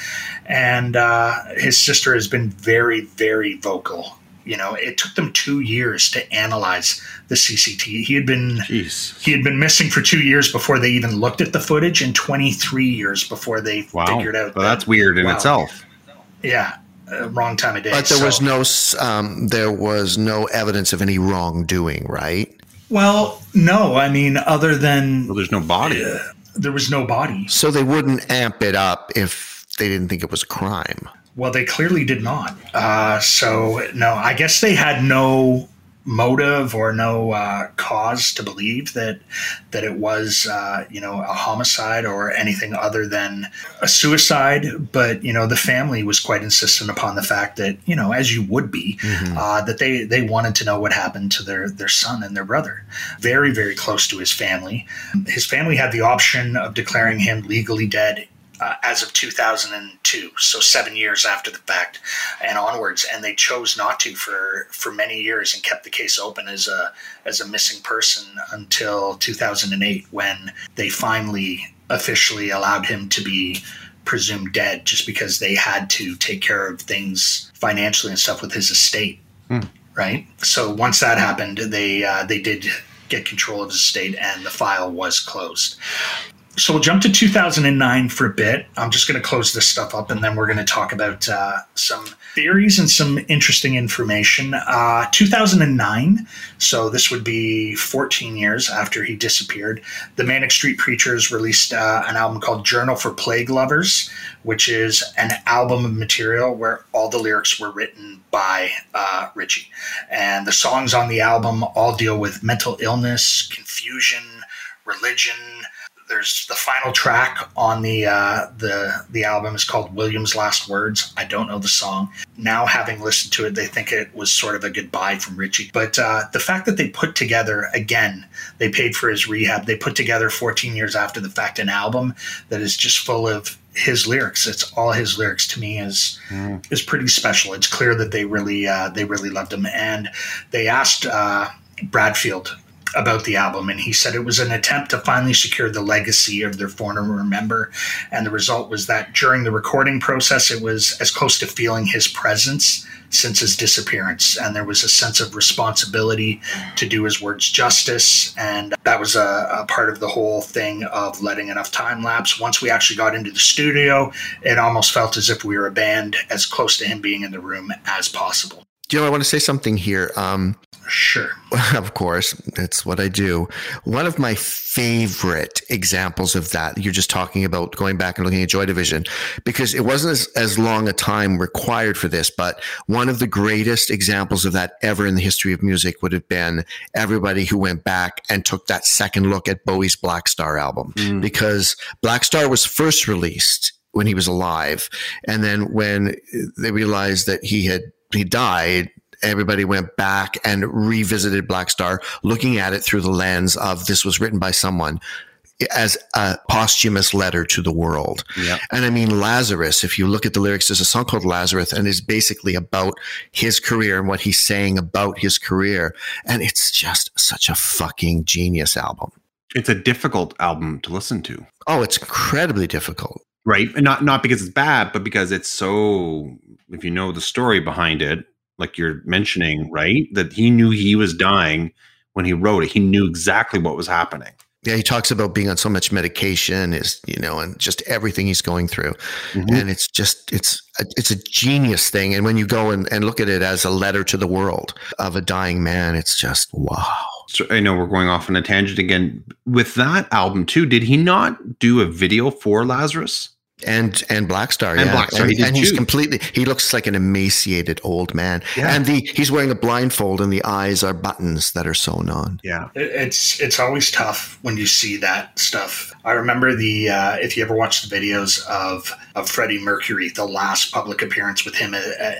[SPEAKER 3] and uh, his sister has been very, very vocal. You know, it took them two years to analyze the CCT. He had been
[SPEAKER 2] Jeez.
[SPEAKER 3] he had been missing for two years before they even looked at the footage, and 23 years before they
[SPEAKER 2] wow.
[SPEAKER 3] figured out.
[SPEAKER 2] Well, that, that's weird in wow, itself.
[SPEAKER 3] Yeah, uh, wrong time of day.
[SPEAKER 1] But there so. was no um, there was no evidence of any wrongdoing, right?
[SPEAKER 3] Well, no. I mean, other than
[SPEAKER 2] Well, there's no body.
[SPEAKER 3] uh, there was no body.
[SPEAKER 1] So they wouldn't amp it up if they didn't think it was a crime.
[SPEAKER 3] Well, they clearly did not. Uh, so no, I guess they had no motive or no uh, cause to believe that that it was uh, you know a homicide or anything other than a suicide. But you know the family was quite insistent upon the fact that you know as you would be uh, that they they wanted to know what happened to their their son and their brother. Very very close to his family. His family had the option of declaring him legally dead uh, as of 2002, so seven years after the fact and onwards, and they chose not to for for many years and kept the case open as a as a missing person until 2008 when they finally officially allowed him to be presumed dead just because they had to take care of things financially and stuff with his estate. Right? So once that happened they uh, they did get control of his estate and the file was closed so we'll jump to 2009 for a bit. I'm just going to close this stuff up and then we're going to talk about uh, some theories and some interesting information. Uh, 2009, so this would be 14 years after he disappeared, the Manic Street Preachers released uh, an album called Journal for Plague Lovers, which is an album of material where all the lyrics were written by uh, Richey. And the songs on the album all deal with mental illness, confusion, religion, there's the final track on the uh, the the album is called William's Last Words. I don't know the song. Now, having listened to it, they think it was sort of a goodbye from Richey. But uh, the fact that they put together again, they paid for his rehab. They put together 14 years after the fact an album that is just full of his lyrics. It's all his lyrics. To me, is is pretty special. It's clear that they really uh, they really loved him, and they asked uh, Bradfield about the album, and he said it was an attempt to finally secure the legacy of their former member. And the result was that during the recording process, it was as close to feeling his presence since his disappearance. And there was a sense of responsibility to do his words justice. And that was a, a part of the whole thing of letting enough time lapse. Once we actually got into the studio, it almost felt as if we were a band as close to him being in the room as possible.
[SPEAKER 1] You I want to say something here. Um,
[SPEAKER 3] Sure.
[SPEAKER 1] of course, that's what I do. One of my favorite examples of that, you're just talking about going back and looking at Joy Division, because it wasn't as, as long a time required for this, but one of the greatest examples of that ever in the history of music would have been everybody who went back and took that second look at Bowie's Blackstar album, mm. because Blackstar was first released when he was alive. And then when they realized that he had, he died, everybody went back and revisited Blackstar, looking at it through the lens of this was written by someone as a posthumous letter to the world. And I mean, Lazarus, if you look at the lyrics, there's a song called Lazarus and it's basically about his career and what he's saying about his career. And it's just such a fucking genius album.
[SPEAKER 2] It's a difficult album to listen to.
[SPEAKER 1] Oh, it's incredibly difficult.
[SPEAKER 2] Right. And not not because it's bad, but because it's so if you know the story behind it, like you're mentioning, right? That he knew he was dying when he wrote it. He knew exactly what was happening.
[SPEAKER 1] Yeah, he talks about being on so much medication, is you know, and just everything he's going through, mm-hmm. and it's just it's a, it's a genius thing. And when you go and, and look at it as a letter to the world of a dying man, it's just wow.
[SPEAKER 2] So I know we're going off on a tangent again. With that album too, did he not do a video for Lazarus?
[SPEAKER 1] And and Blackstar,
[SPEAKER 2] And
[SPEAKER 1] yeah,
[SPEAKER 2] Blackstar,
[SPEAKER 1] and,
[SPEAKER 2] he
[SPEAKER 1] and he's completely. He looks like an emaciated old man,
[SPEAKER 2] Yeah.
[SPEAKER 1] and the he's wearing a blindfold, and the eyes are buttons that are sewn on.
[SPEAKER 2] Yeah.
[SPEAKER 3] It- It's it's always tough when you see that stuff. I remember the uh, if you ever watched the videos of of Freddie Mercury, the last public appearance with him uh, uh,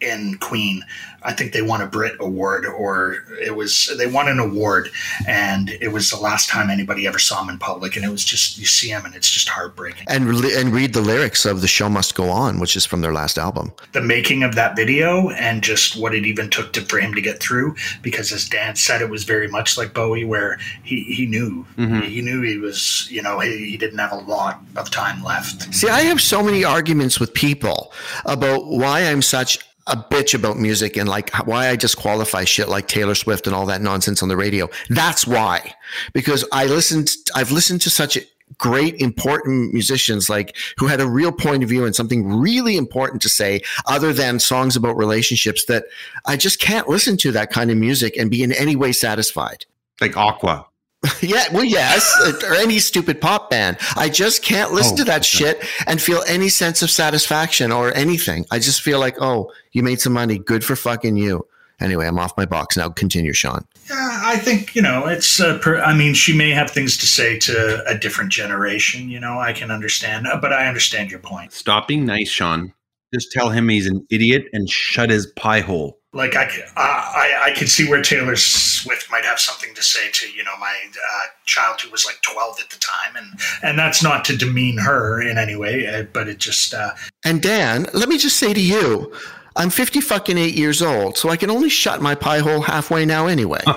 [SPEAKER 3] in Queen. I think they won a Brit Award, or it was they won an award, and it was the last time anybody ever saw him in public. And it was just you see him, and it's just heartbreaking.
[SPEAKER 1] And and read the lyrics of "The Show Must Go On," which is from their last album.
[SPEAKER 3] the making of that video and just what it even took to for him to get through because as Dan said it was very much like Bowie where he, he knew mm-hmm. he knew he was you know he, he didn't have a lot of time left
[SPEAKER 1] See, I have so many arguments with people about why I'm such a bitch about music and like why I disqualify shit like Taylor Swift and all that nonsense on the radio. That's why. Because I listened, I've listened to such great, important musicians like who had a real point of view and something really important to say other than songs about relationships that I just can't listen to that kind of music and be in any way satisfied.
[SPEAKER 2] Like Aqua.
[SPEAKER 1] yeah, well, yes, or any stupid pop band. I just can't listen
[SPEAKER 2] Oh,
[SPEAKER 1] to that
[SPEAKER 2] okay.
[SPEAKER 1] shit and feel any sense of satisfaction or anything. I just feel like, oh, you made some money. Good for fucking you. Anyway, I'm off my box now. Continue, Sean.
[SPEAKER 3] Yeah, I think you know it's. Uh, per, I mean, she may have things to say to a different generation. You know, I can understand, uh, but I understand your point.
[SPEAKER 2] Stop being nice, Sean. Just tell him he's an idiot and shut his pie hole.
[SPEAKER 3] Like I could see where Taylor Swift might have something to say to you know my uh, child who was like twelve at the time, and and that's not to demean her in any way, uh, but it just uh,
[SPEAKER 1] And Dan, let me just say to you, I'm 50 fucking eight years old, so I can only shut my pie hole halfway now anyway.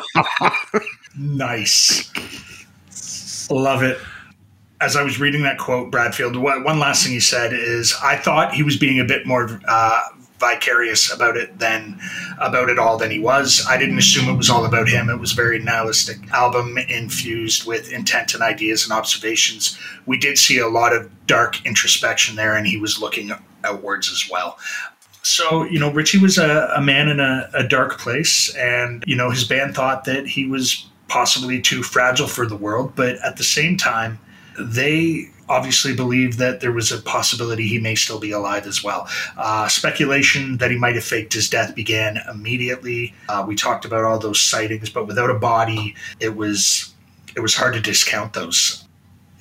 [SPEAKER 3] Nice. Love it. As I was reading that quote, Bradfield, one last thing he said is, I thought he was being a bit more uh, vicarious about it than about it all than he was. I didn't assume it was all about him. It was a very nihilistic album infused with intent and ideas and observations. We did see a lot of dark introspection there, and he was looking outwards as well. So, you know, Richey was a, a man in a, a dark place, and, you know, his band thought that he was possibly too fragile for the world, but at the same time, they obviously believed that there was a possibility he may still be alive as well. Uh, speculation that he might have faked his death began immediately. Uh, we talked about all those sightings, but without a body, it was it was hard to discount those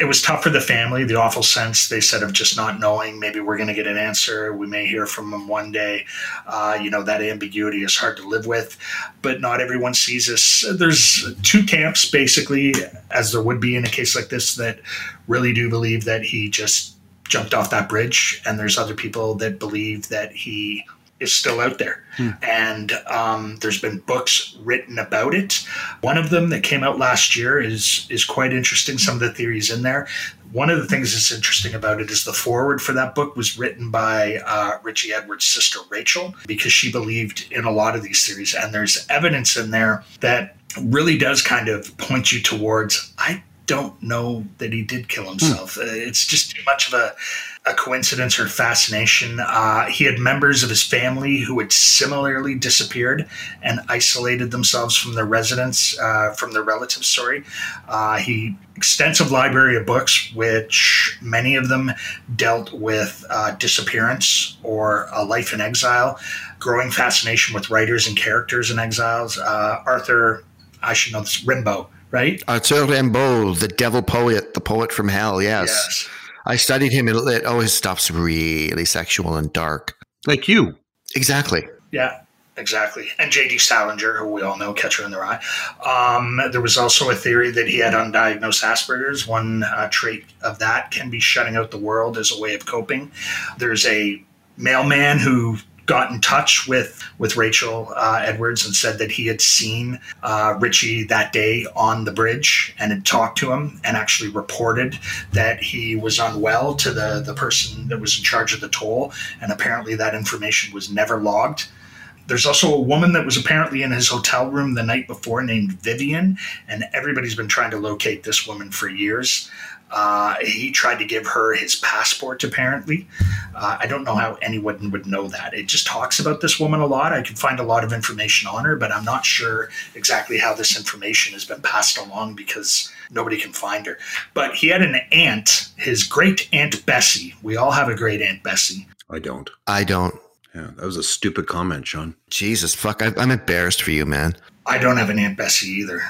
[SPEAKER 3] it was tough for the family, the awful sense they said of just not knowing. Maybe we're going to get an answer. We may hear from them one day. Uh, you know, that ambiguity is hard to live with, but not everyone sees this. There's two camps, basically, as there would be in a case like this, that really do believe that he just jumped off that bridge. And there's other people that believe that he is still out there. And um, there's been books written about it. One of them that came out last year is is quite interesting. Some of the theories in there. One of the things that's interesting about it is the forward for that book was written by uh, Richey Edwards' sister Rachel because she believed in a lot of these theories, and there's evidence in there that really does kind of point you towards I don't know that he did kill himself. Uh, It's just too much of a, a coincidence or fascination. Uh, he had members of his family who had similarly disappeared and isolated themselves from their residence, uh, from their relatives. Sorry, uh, he extensive library of books, which many of them dealt with uh, disappearance or a life in exile. Growing fascination with writers and characters in exiles. Uh, Arthur, I should know this, Rimbaud, right?
[SPEAKER 1] Arthur Rimbaud, the devil poet, the poet from hell. Yes. I studied him. It, it, oh, his stuff's really sexual and dark.
[SPEAKER 2] Like you.
[SPEAKER 1] Exactly.
[SPEAKER 3] Yeah, exactly. And J.D. Salinger, who we all know, Catcher in the Rye. Um, there was also a theory that he had undiagnosed Asperger's. One uh, trait of that can be shutting out the world as a way of coping. There's a mailman who got in touch with with Rachel uh, Edwards and said that he had seen uh, Richey that day on the bridge and had talked to him and actually reported that he was unwell to the the person that was in charge of the toll and apparently that information was never logged. There's also a woman that was apparently in his hotel room the night before named Vivian, and everybody's been trying to locate this woman for years. Uh, he tried to give her his passport, apparently. Uh, I don't know how anyone would know that. It just talks about this woman a lot. I could find a lot of information on her, but I'm not sure exactly how this information has been passed along because nobody can find her. But he had an aunt, his great aunt Bessie. We all have a great aunt Bessie.
[SPEAKER 2] I don't.
[SPEAKER 1] I don't.
[SPEAKER 2] Yeah, that was a stupid comment, Sean.
[SPEAKER 1] Jesus, fuck. I, I'm embarrassed for you, man.
[SPEAKER 3] I don't have an aunt Bessie either.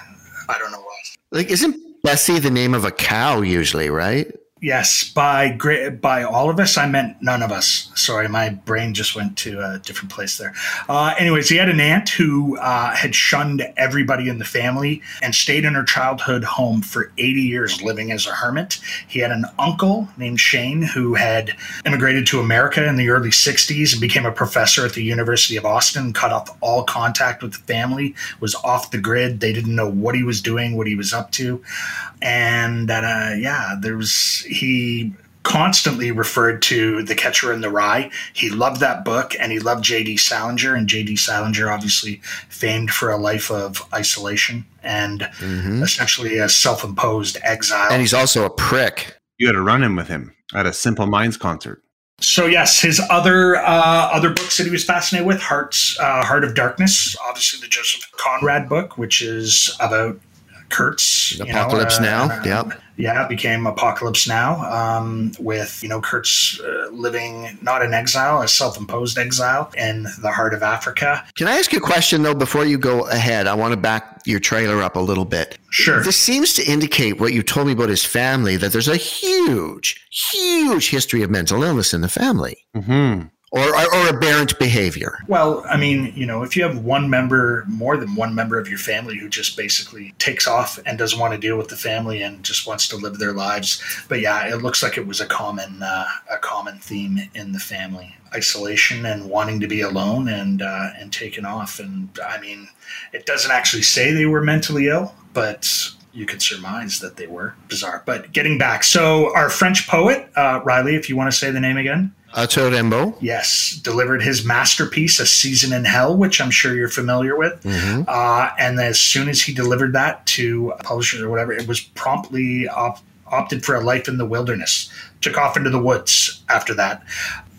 [SPEAKER 3] I don't know why.
[SPEAKER 1] Like, isn't Bessie the name of a cow usually, right?
[SPEAKER 3] Yes, by great by all of us, I meant none of us. Sorry, my brain just went to a different place there. Uh, anyways, he had an aunt who uh, had shunned everybody in the family and stayed in her childhood home for 80 years, living as a hermit. He had an uncle named Shane who had immigrated to America in the early 60s and became a professor at the University of Austin. Cut off all contact with the family, was off the grid. They didn't know what he was doing, what he was up to, and that, uh, yeah, there was he constantly referred to The Catcher in the Rye. He loved that book and he loved J.D. Salinger. And J.D. Salinger, obviously famed for a life of isolation and essentially a self imposed exile.
[SPEAKER 1] And he's also a prick.
[SPEAKER 2] You had to run in with him at a Simple Minds concert.
[SPEAKER 3] So yes, his other uh, other books that he was fascinated with, Hearts, uh, Heart of Darkness, obviously the Joseph Conrad book, which is about Kurtz. you know,
[SPEAKER 1] Apocalypse
[SPEAKER 3] uh,
[SPEAKER 1] Now.
[SPEAKER 3] uh,
[SPEAKER 1] Yep.
[SPEAKER 3] yeah, it became Apocalypse Now, um, with you know Kurtz uh, living not in exile, a self-imposed exile in the heart of Africa.
[SPEAKER 1] Can I ask you a question though before you go ahead? I want to back your trailer up a little bit.
[SPEAKER 3] Sure.
[SPEAKER 1] This seems to indicate what you told me about his family that there's a huge, huge history of mental illness in the family
[SPEAKER 2] hmm
[SPEAKER 1] or, or, or aberrant behavior.
[SPEAKER 3] Well, I mean, you know, if you have one member, more than one member of your family who just basically takes off and doesn't want to deal with the family and just wants to live their lives, but yeah, it looks like it was a common uh, a common theme in the family: isolation and wanting to be alone and uh, and taken off. And I mean, it doesn't actually say they were mentally ill, but you could surmise that they were bizarre. But getting back, so our French poet uh, Riley, if you want to say the name again.
[SPEAKER 1] Arthur Rimbaud.
[SPEAKER 3] Yes, delivered his masterpiece, A Season in Hell, which I'm sure you're familiar with.
[SPEAKER 1] Mhm.
[SPEAKER 3] Uh, and as soon as he delivered that to publishers or whatever, it was promptly op- opted for a life in the wilderness. Took off into the woods after that.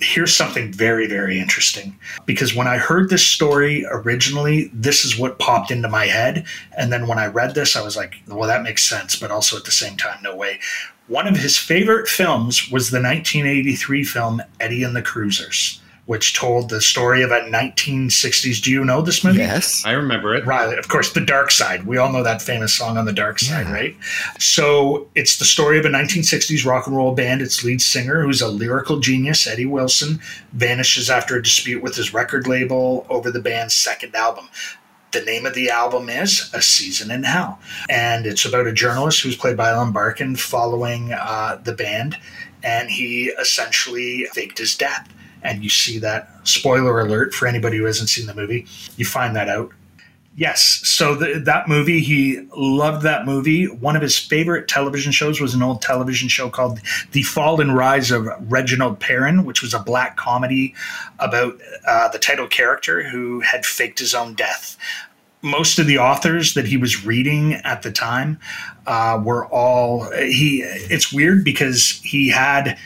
[SPEAKER 3] Here's something very, very interesting because when I heard this story originally, this is what popped into my head. And then when I read this, I was like, well, that makes sense, but also at the same time, no way. One of his favorite films was the 1983 film Eddie and the Cruisers, which told the story of a 1960s. Do you know this movie?
[SPEAKER 1] Yes.
[SPEAKER 2] I remember it.
[SPEAKER 3] Riley, of course, The Dark Side. We all know that famous song on The Dark Side,
[SPEAKER 1] Yeah.
[SPEAKER 3] right? So it's the story of a 1960s rock and roll band. Its lead singer, who's a lyrical genius, Eddie Wilson, vanishes after a dispute with his record label over the band's second album. The name of the album is A Season in Hell. And it's about a journalist who's played by Ellen Barkin following uh, the band. And he essentially faked his death. And you see that, spoiler alert for anybody who hasn't seen the movie, you find that out. Yes, so the, that movie, he loved that movie. One of his favorite television shows was an old television show called The Fall and Rise of Reginald Perrin, which was a black comedy about uh, the title character who had faked his own death. Most of the authors that he was reading at the time uh, were all he. It's weird because he had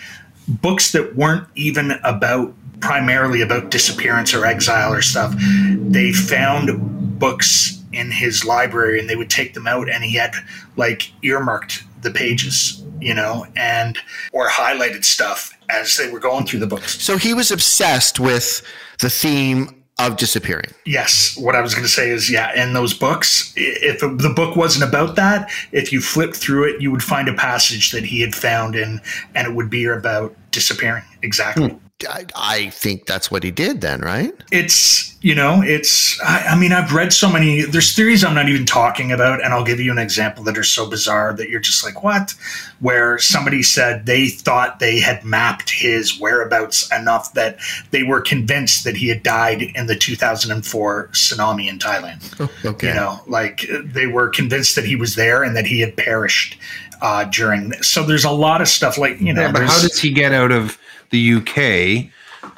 [SPEAKER 3] books that weren't even about primarily about disappearance or exile or stuff. They found books in his library and they would take them out and he had like earmarked the pages, you know, and or highlighted stuff as they were going through the books.
[SPEAKER 1] So he was obsessed with the theme of disappearing.
[SPEAKER 3] Yes, what I was going to say is, yeah, in those books, if the book wasn't about that, if you flipped through it, you would find a passage that he had found in, and it would be about disappearing. Exactly. Hmm.
[SPEAKER 1] I, I think that's what he did then, right?
[SPEAKER 3] It's, you know, it's, I, I mean, I've read so many, there's theories I'm not even talking about, and I'll give you an example that are so bizarre that you're just like, what? Where somebody said they thought they had mapped his whereabouts enough that they were convinced that he had died in the 2004 tsunami in Thailand.
[SPEAKER 1] Okay.
[SPEAKER 3] You know, like they were convinced that he was there and that he had perished uh, during. So there's a lot of stuff like you know.
[SPEAKER 2] Yeah, but how does he get out of the UK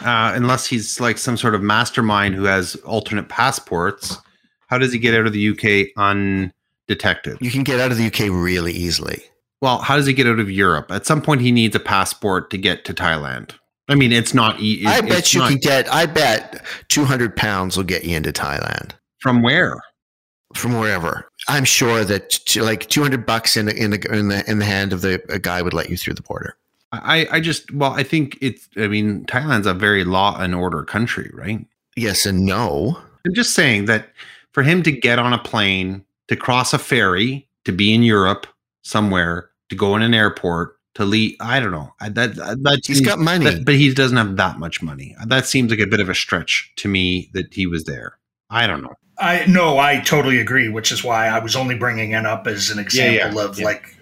[SPEAKER 2] uh, unless he's like some sort of mastermind who has alternate passports? How does he get out of the UK undetected?
[SPEAKER 1] You can get out of the UK really easily.
[SPEAKER 2] Well, how does he get out of Europe? At some point, he needs a passport to get to Thailand. I mean, it's not. e-
[SPEAKER 1] I bet you
[SPEAKER 2] not-
[SPEAKER 1] can get. I bet two hundred pounds will get you into Thailand
[SPEAKER 2] from where?
[SPEAKER 1] from wherever. I'm sure that like two hundred bucks in the, in the in the in the hand of the a guy would let you through the border.
[SPEAKER 2] I, I just, well, I think it's. I mean, Thailand's a very law and order country, right?
[SPEAKER 1] Yes and no.
[SPEAKER 2] I'm just saying that for him to get on a plane, to cross a ferry, to be in Europe somewhere, to go in an airport, to leave, I don't know. That, that
[SPEAKER 1] He's
[SPEAKER 2] seems-
[SPEAKER 1] got money.
[SPEAKER 2] that- but he doesn't have that much money. That seems like a bit of a stretch to me that he was there. I don't know.
[SPEAKER 3] I no, I totally agree. Which is why I was only bringing it up as an
[SPEAKER 2] Yeah, yeah,
[SPEAKER 3] example of
[SPEAKER 2] yeah.
[SPEAKER 3] like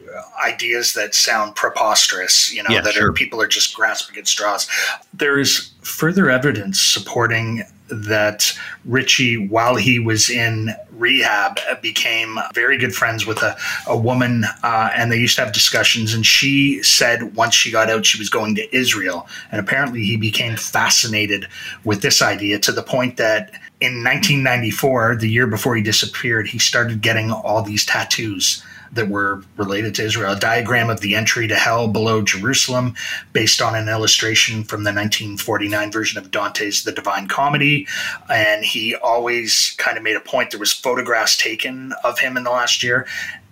[SPEAKER 3] ideas that sound preposterous. You know,
[SPEAKER 2] Yeah,
[SPEAKER 3] that
[SPEAKER 2] sure.
[SPEAKER 3] are, people are just grasping at straws. There is further evidence supporting that Richey, while he was in rehab, became very good friends with a, a woman, uh, and they used to have discussions. And she said once she got out, she was going to Israel, and apparently he became fascinated with this idea to the point that in 1994, the year before he disappeared, he started getting all these tattoos that were related to Israel. A diagram of the entry to hell below Jerusalem, based on an illustration from the 1949 version of Dante's The Divine Comedy. And he always kind of made a point. There was photographs taken of him in the last year.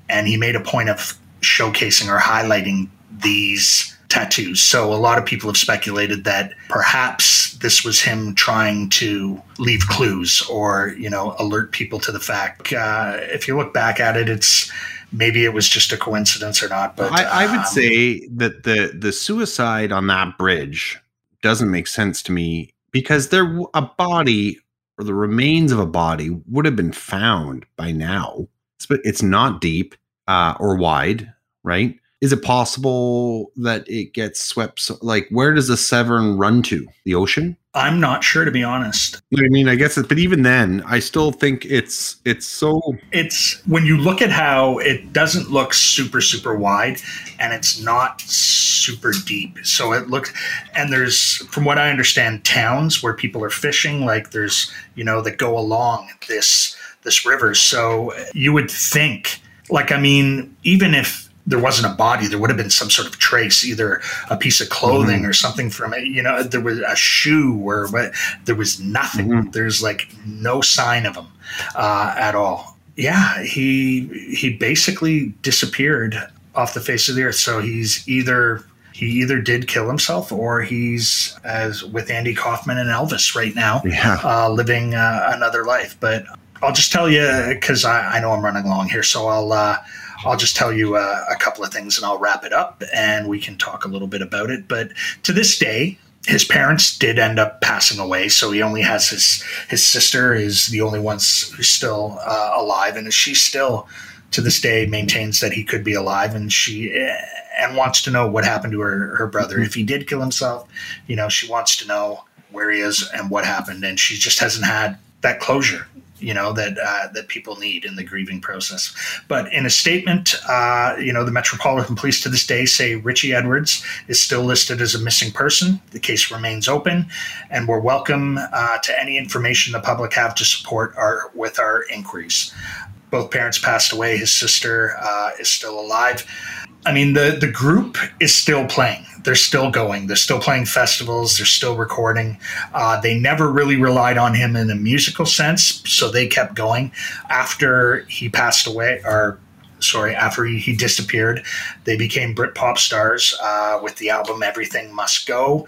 [SPEAKER 3] and he made a point of showcasing or highlighting these tattoos. So a lot of people have speculated that perhaps this was him trying to leave clues or you know alert people to the fact. Uh, if you look back at it, it's maybe it was just a coincidence or not. But
[SPEAKER 2] I, I would
[SPEAKER 3] um,
[SPEAKER 2] say that the the suicide on that bridge doesn't make sense to me because there a body or the remains of a body would have been found by now. It's, but it's not deep uh, or wide, right? Is it possible that it gets swept? So, like, where does the Severn run to? The ocean?
[SPEAKER 3] I'm not sure to be honest.
[SPEAKER 2] I mean, I guess, it, but even then, I still think it's it's so.
[SPEAKER 3] It's when you look at how it doesn't look super super wide, and it's not super deep. So it looks, and there's from what I understand, towns where people are fishing, like there's you know that go along this this river. So you would think, like I mean, even if there wasn't a body, there would have been some sort of trace, either a piece of clothing or something from it. You know, there was a shoe or what. There was nothing. There's like no sign of him uh, at all. Yeah, he he basically disappeared off the face of the earth. So he's either he either did kill himself or he's as with Andy Kaufman and Elvis right now,
[SPEAKER 2] Yeah.
[SPEAKER 3] uh, living uh, another life. But I'll just tell you because I, I know I'm running along here, so I'll uh, I'll just tell you uh, a couple of things and I'll wrap it up and we can talk a little bit about it. But to this day, his parents did end up passing away, so he only has his his sister is the only one who's still uh, alive, and she still to this day maintains that he could be alive, and she eh, and wants to know what happened to her her brother if he did kill himself. You know, she wants to know where he is and what happened, and she just hasn't had that closure. You know that uh, that people need in the grieving process. But in a statement, uh, you know the Metropolitan Police to this day say Richey Edwards is still listed as a missing person. The case remains open, and we're welcome uh, to any information the public have to support our with our inquiries. Both parents passed away. His sister uh, is still alive. I mean, the the group is still playing. They're still going. They're still playing festivals. They're still recording. Uh, they never really relied on him in a musical sense, so they kept going. After he passed away, or sorry, after he, he disappeared, they became Britpop stars uh, with the album "Everything Must Go."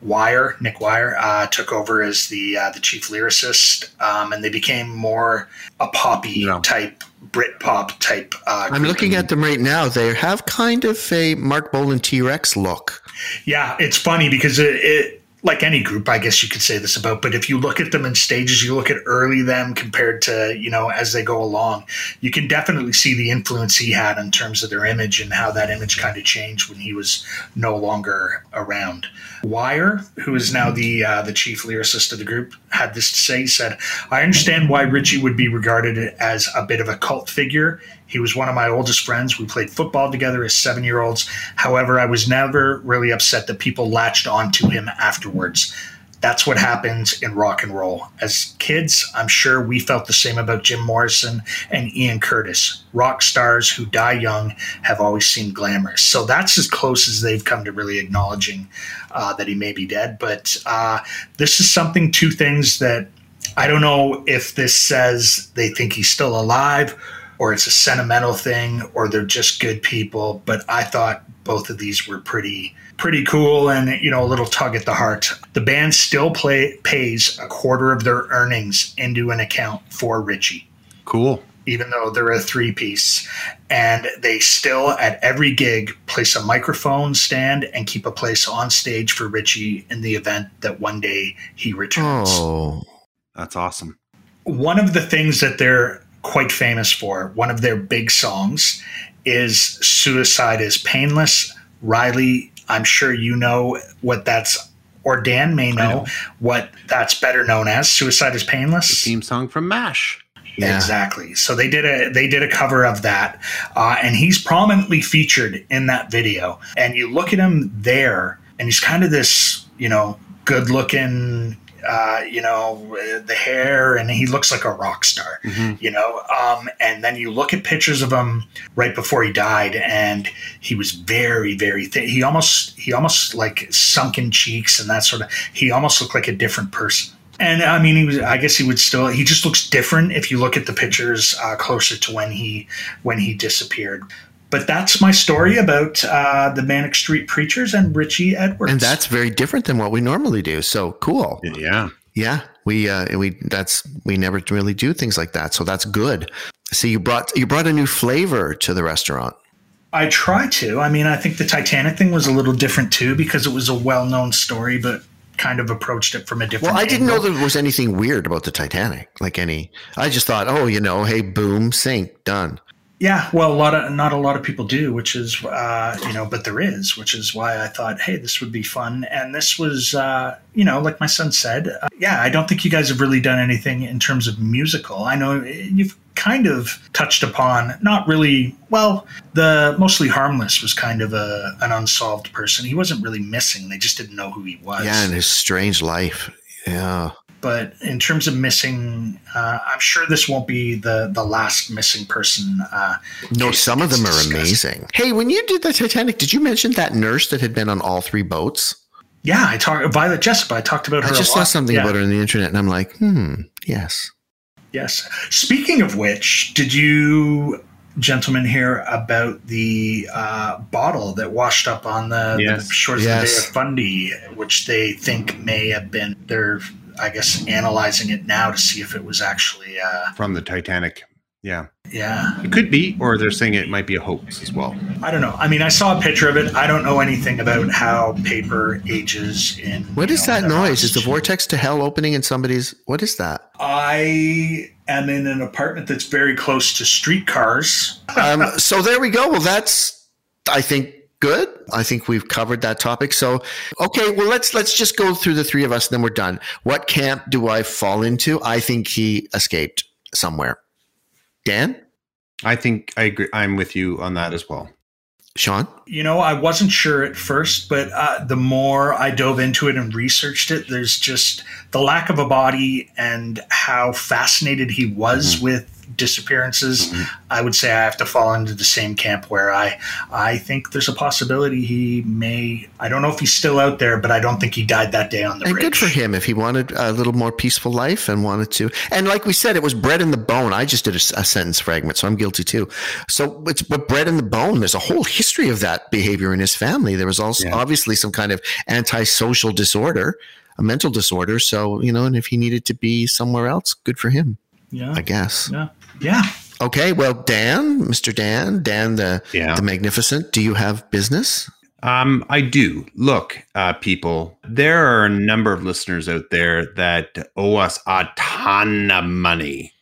[SPEAKER 3] Wire, Nick Wire, uh, took over as the uh, the chief lyricist, um, and they became more a poppy
[SPEAKER 2] Yeah.
[SPEAKER 3] type, Britpop type. Uh,
[SPEAKER 1] I'm looking at them right now. They have kind of a Marc Bolan T Rex look.
[SPEAKER 3] Yeah, it's funny because it, it like any group, I guess you could say this about, but if you look at them in stages, you look at early them compared to, you know, as they go along, you can definitely see the influence he had in terms of their image and how that image kind of changed when he was no longer around. Wire, who is now the uh, the chief lyricist of the group, had this to say. He said, "I understand why Richey would be regarded as a bit of a cult figure. He was one of my oldest friends. We played football together as seven year olds. However, I was never really upset that people latched onto him afterwards. That's what happens in rock and roll. As kids, I'm sure we felt the same about Jim Morrison and Ian Curtis. Rock stars who die young have always seemed glamorous. So that's as close as they've come to really acknowledging uh, that he may be dead. But uh, this is something, two things that I don't know if this says they think he's still alive or it's a sentimental thing or they're just good people. But I thought both of these were pretty pretty cool and you know a little tug at the heart. The band still play pays a quarter of their earnings into an account for Richey
[SPEAKER 2] Cool.
[SPEAKER 3] even though they're a three piece. And they still, at every gig, place a microphone stand and keep a place on stage for Richey in the event that one day he returns.
[SPEAKER 1] Oh,
[SPEAKER 2] That's awesome.
[SPEAKER 3] One of the things that they're quite famous for, one of their big songs, is Suicide is Painless. Riley, I'm sure you know what that's, or Dan may know,
[SPEAKER 2] know.
[SPEAKER 3] what that's better known as. Suicide is Painless.
[SPEAKER 2] Theme song from MASH.
[SPEAKER 1] yeah.
[SPEAKER 3] Exactly. So they did a they did a cover of that, uh, and he's prominently featured in that video. And you look at him there, and he's kind of this, you know, good looking, uh, you know, the hair, and he looks like a rock star, you know. Um, and then you look at pictures of him right before he died, and he was very, very thin. He almost he almost like sunken cheeks and that sort of. He almost looked like a different person And I mean, he was. I guess he would still. He just looks different if you look at the pictures uh, closer to when he when he disappeared. But that's my story about uh, the Manic Street Preachers and Richey Edwards.
[SPEAKER 1] And that's very different than what we normally do. So cool.
[SPEAKER 2] Yeah.
[SPEAKER 1] Yeah, we uh, we that's we never really do things like that. So that's good. So you brought you brought a new flavor to the restaurant.
[SPEAKER 3] I try to. I mean, I think the Titanic thing was a little different too because it was a well-known story, but kind of approached it from a different.
[SPEAKER 1] Well, I didn't know there was anything weird about the Titanic. Like any, I just thought, oh, you know, hey, boom, sink, done.
[SPEAKER 3] Yeah, well, a lot of not a lot of people do, which is uh, you know, but there is, which is why I thought, hey, this would be fun. And this was, uh, you know, like my son said, uh, yeah, I don't think you guys have really done anything in terms of musical. I know you've kind of touched upon, not really. Well, the mostly harmless was kind of a an unsolved person. He wasn't really missing; they just didn't know who he was.
[SPEAKER 1] Yeah, and his strange life. Yeah.
[SPEAKER 3] But in terms of missing, uh, I'm sure this won't be the the last missing person. Uh,
[SPEAKER 1] No, some of them are
[SPEAKER 3] discussed.
[SPEAKER 1] amazing. Hey, when you did the Titanic, did you mention that nurse that had been on all three boats?
[SPEAKER 3] Yeah, I talked Violet Jessop. I talked about her.
[SPEAKER 1] I just
[SPEAKER 3] a
[SPEAKER 1] saw
[SPEAKER 3] lot.
[SPEAKER 1] something
[SPEAKER 3] Yeah.
[SPEAKER 1] about her on the internet, and I'm like, hmm, yes.
[SPEAKER 3] Yes. Speaking of which, did you gentlemen hear about the uh, bottle that washed up on the,
[SPEAKER 2] Yes.
[SPEAKER 3] the shores
[SPEAKER 1] Yes.
[SPEAKER 3] of the Bay of Fundy, which they think may have been? They're, I guess, analyzing it now to see if it was actually. Uh,
[SPEAKER 2] From the Titanic. Yeah.
[SPEAKER 3] yeah,
[SPEAKER 2] It could be, or they're saying it might be a hoax as well.
[SPEAKER 3] I don't know. I mean, I saw a picture of it. I don't know anything about how paper ages in.
[SPEAKER 1] What
[SPEAKER 3] you
[SPEAKER 1] is
[SPEAKER 3] know,
[SPEAKER 1] that noise? Is the vortex to hell opening in somebody's? What is that?
[SPEAKER 3] I am in an apartment that's very close to streetcars.
[SPEAKER 1] Um, so there we go. Well, that's I think good. I think we've covered that topic. So okay, well let's let's just go through the three of us, and then we're done. What camp do I fall into? I think he escaped somewhere. Dan,
[SPEAKER 2] I think I agree. I'm with you on that as well.
[SPEAKER 1] Sean,
[SPEAKER 3] You know, I wasn't sure at first, but uh, the more I dove into it and researched it, there's just the lack of a body and how fascinated he was with disappearances. Mm-hmm. I would say I have to fall into the same camp where I I think there's a possibility he may. I don't know if he's still out there, but I don't think he died that day on the
[SPEAKER 1] and
[SPEAKER 3] bridge.
[SPEAKER 1] good for him if he wanted a little more peaceful life and wanted to. And like we said, it was bred in the bone. I just did a, a sentence fragment, so I'm guilty too. So it's but bred in the bone. There's a whole history of that behavior in his family. There was also
[SPEAKER 2] Yeah.
[SPEAKER 1] obviously some kind of antisocial disorder, a mental disorder. So you know, and if he needed to be somewhere else, good for him,
[SPEAKER 3] Yeah,
[SPEAKER 1] I guess.
[SPEAKER 3] yeah, yeah.
[SPEAKER 1] Okay, well, Dan, Mr. Dan, Dan the
[SPEAKER 2] Yeah.
[SPEAKER 1] the magnificent. Do you have business?
[SPEAKER 2] Um, I do. Look, uh, people, there are a number of listeners out there that owe us a ton of money.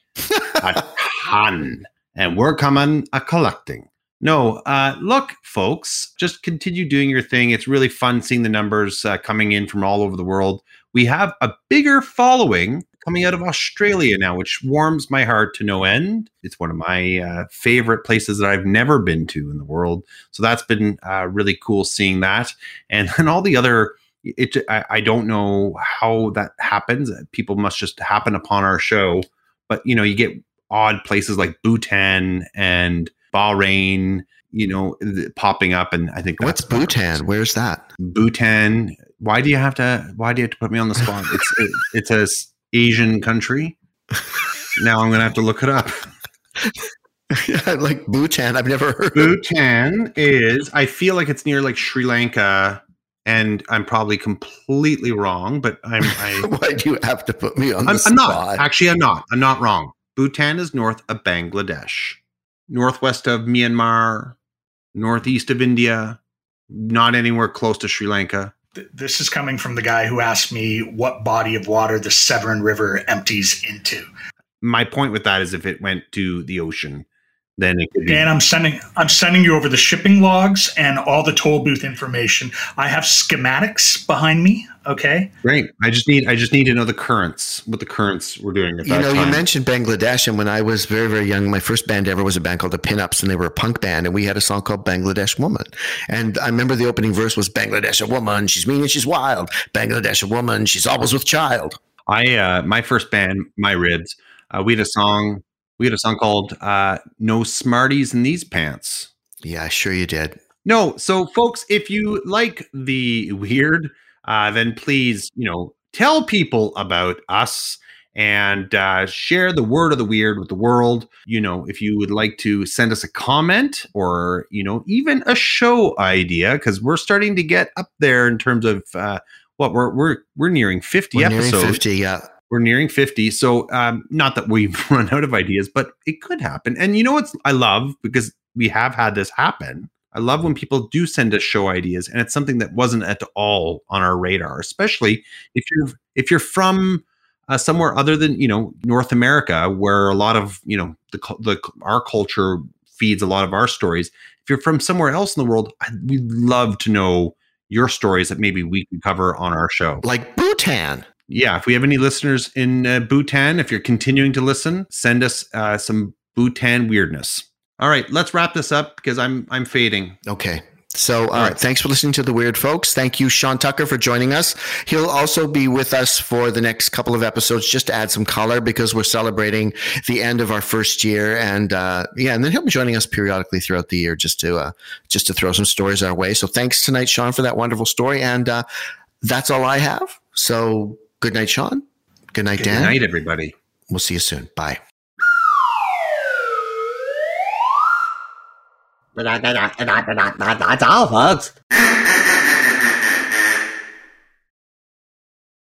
[SPEAKER 2] a ton. And we're coming a collecting. No, uh, look, folks, just continue doing your thing. It's really fun seeing the numbers uh, coming in from all over the world. We have a bigger following coming out of Australia now, which warms my heart to no end. It's one of my uh, favorite places that I've never been to in the world. So that's been uh, really cool seeing that. And then all the other, it, I, I don't know how that happens. People must just happen upon our show. But, you know, you get odd places like Bhutan and Bahrain, you know, th- popping up. And I think
[SPEAKER 1] What's Bhutan? Where's that?
[SPEAKER 2] Bhutan. Why do you have to? Why do you have to put me on the spot? It's it, it's a Asian country. Now I'm gonna have to look it up.
[SPEAKER 1] Yeah, like Bhutan. I've never heard. of
[SPEAKER 2] Bhutan is. I feel like it's near like Sri Lanka, and I'm probably completely wrong. But I'm. I,
[SPEAKER 1] Why do you have to put me on
[SPEAKER 2] I'm, I'm not. Actually, I'm not. I'm not wrong. Bhutan is north of Bangladesh, northwest of Myanmar, northeast of India, not anywhere close to Sri Lanka.
[SPEAKER 3] Th- This is coming from the guy who asked me what body of water the Severn River empties into.
[SPEAKER 2] my point with that is if it went to the ocean, then it could be.
[SPEAKER 3] Dan, I'm sending I'm sending you over the shipping logs and all the toll booth information. I have schematics behind me. Okay,
[SPEAKER 2] Great. I just need I just need to know the currents, what the currents were doing at
[SPEAKER 1] You
[SPEAKER 2] that
[SPEAKER 1] know, you mentioned Bangladesh, and when I was very, very young, my first band ever was a band called the Pinups, and they were a punk band, and we had a song called Bangladesh Woman. And I remember the opening verse was Bangladesh a woman, she's mean and she's wild. Bangladesh a woman, she's always with child.
[SPEAKER 2] I uh my first band, My Ribs, uh, we had a song we had a song called uh No Smarties in These Pants.
[SPEAKER 1] Yeah, sure you did.
[SPEAKER 2] No, so folks, if you like the weird, uh then please, you know, tell people about us and uh, share the word of the weird with the world. You know, if you would like to send us a comment or, you know, even a show idea, because we're starting to get up there in terms of uh, what we're we're we're nearing 50
[SPEAKER 1] We're
[SPEAKER 2] episodes.
[SPEAKER 1] nearing 50, yeah.
[SPEAKER 2] We're nearing 50. So um, not that we've run out of ideas, but it could happen. And you know what I love because we have had this happen. I love when people do send us show ideas and it's something that wasn't at all on our radar, especially if you're if you're from uh, somewhere other than you know North America, where a lot of you know the, the our culture feeds a lot of our stories. If you're from somewhere else in the world, we'd love to know your stories that maybe we can cover on our show.
[SPEAKER 1] Like Bhutan.
[SPEAKER 2] Yeah, if we have any listeners in uh, Bhutan, if you're continuing to listen, send us uh, some Bhutan weirdness. All right, let's wrap this up because I'm I'm fading.
[SPEAKER 1] Okay. So, all
[SPEAKER 2] right. right.
[SPEAKER 1] thanks for listening to the Weird Folks. Thank you, Sean Tucker, for joining us. He'll also be with us for the next couple of episodes just to add some color because we're celebrating the end of our first year, and uh, yeah, and then he'll be joining us periodically throughout the year just to uh, just to throw some stories our way. So, thanks tonight, Sean, for that wonderful story, and uh, that's all I have. So, good night, Sean. Good night,
[SPEAKER 2] Good
[SPEAKER 1] Dan.
[SPEAKER 2] Good night, everybody.
[SPEAKER 1] We'll see you soon. Bye.
[SPEAKER 4] That's all, folks.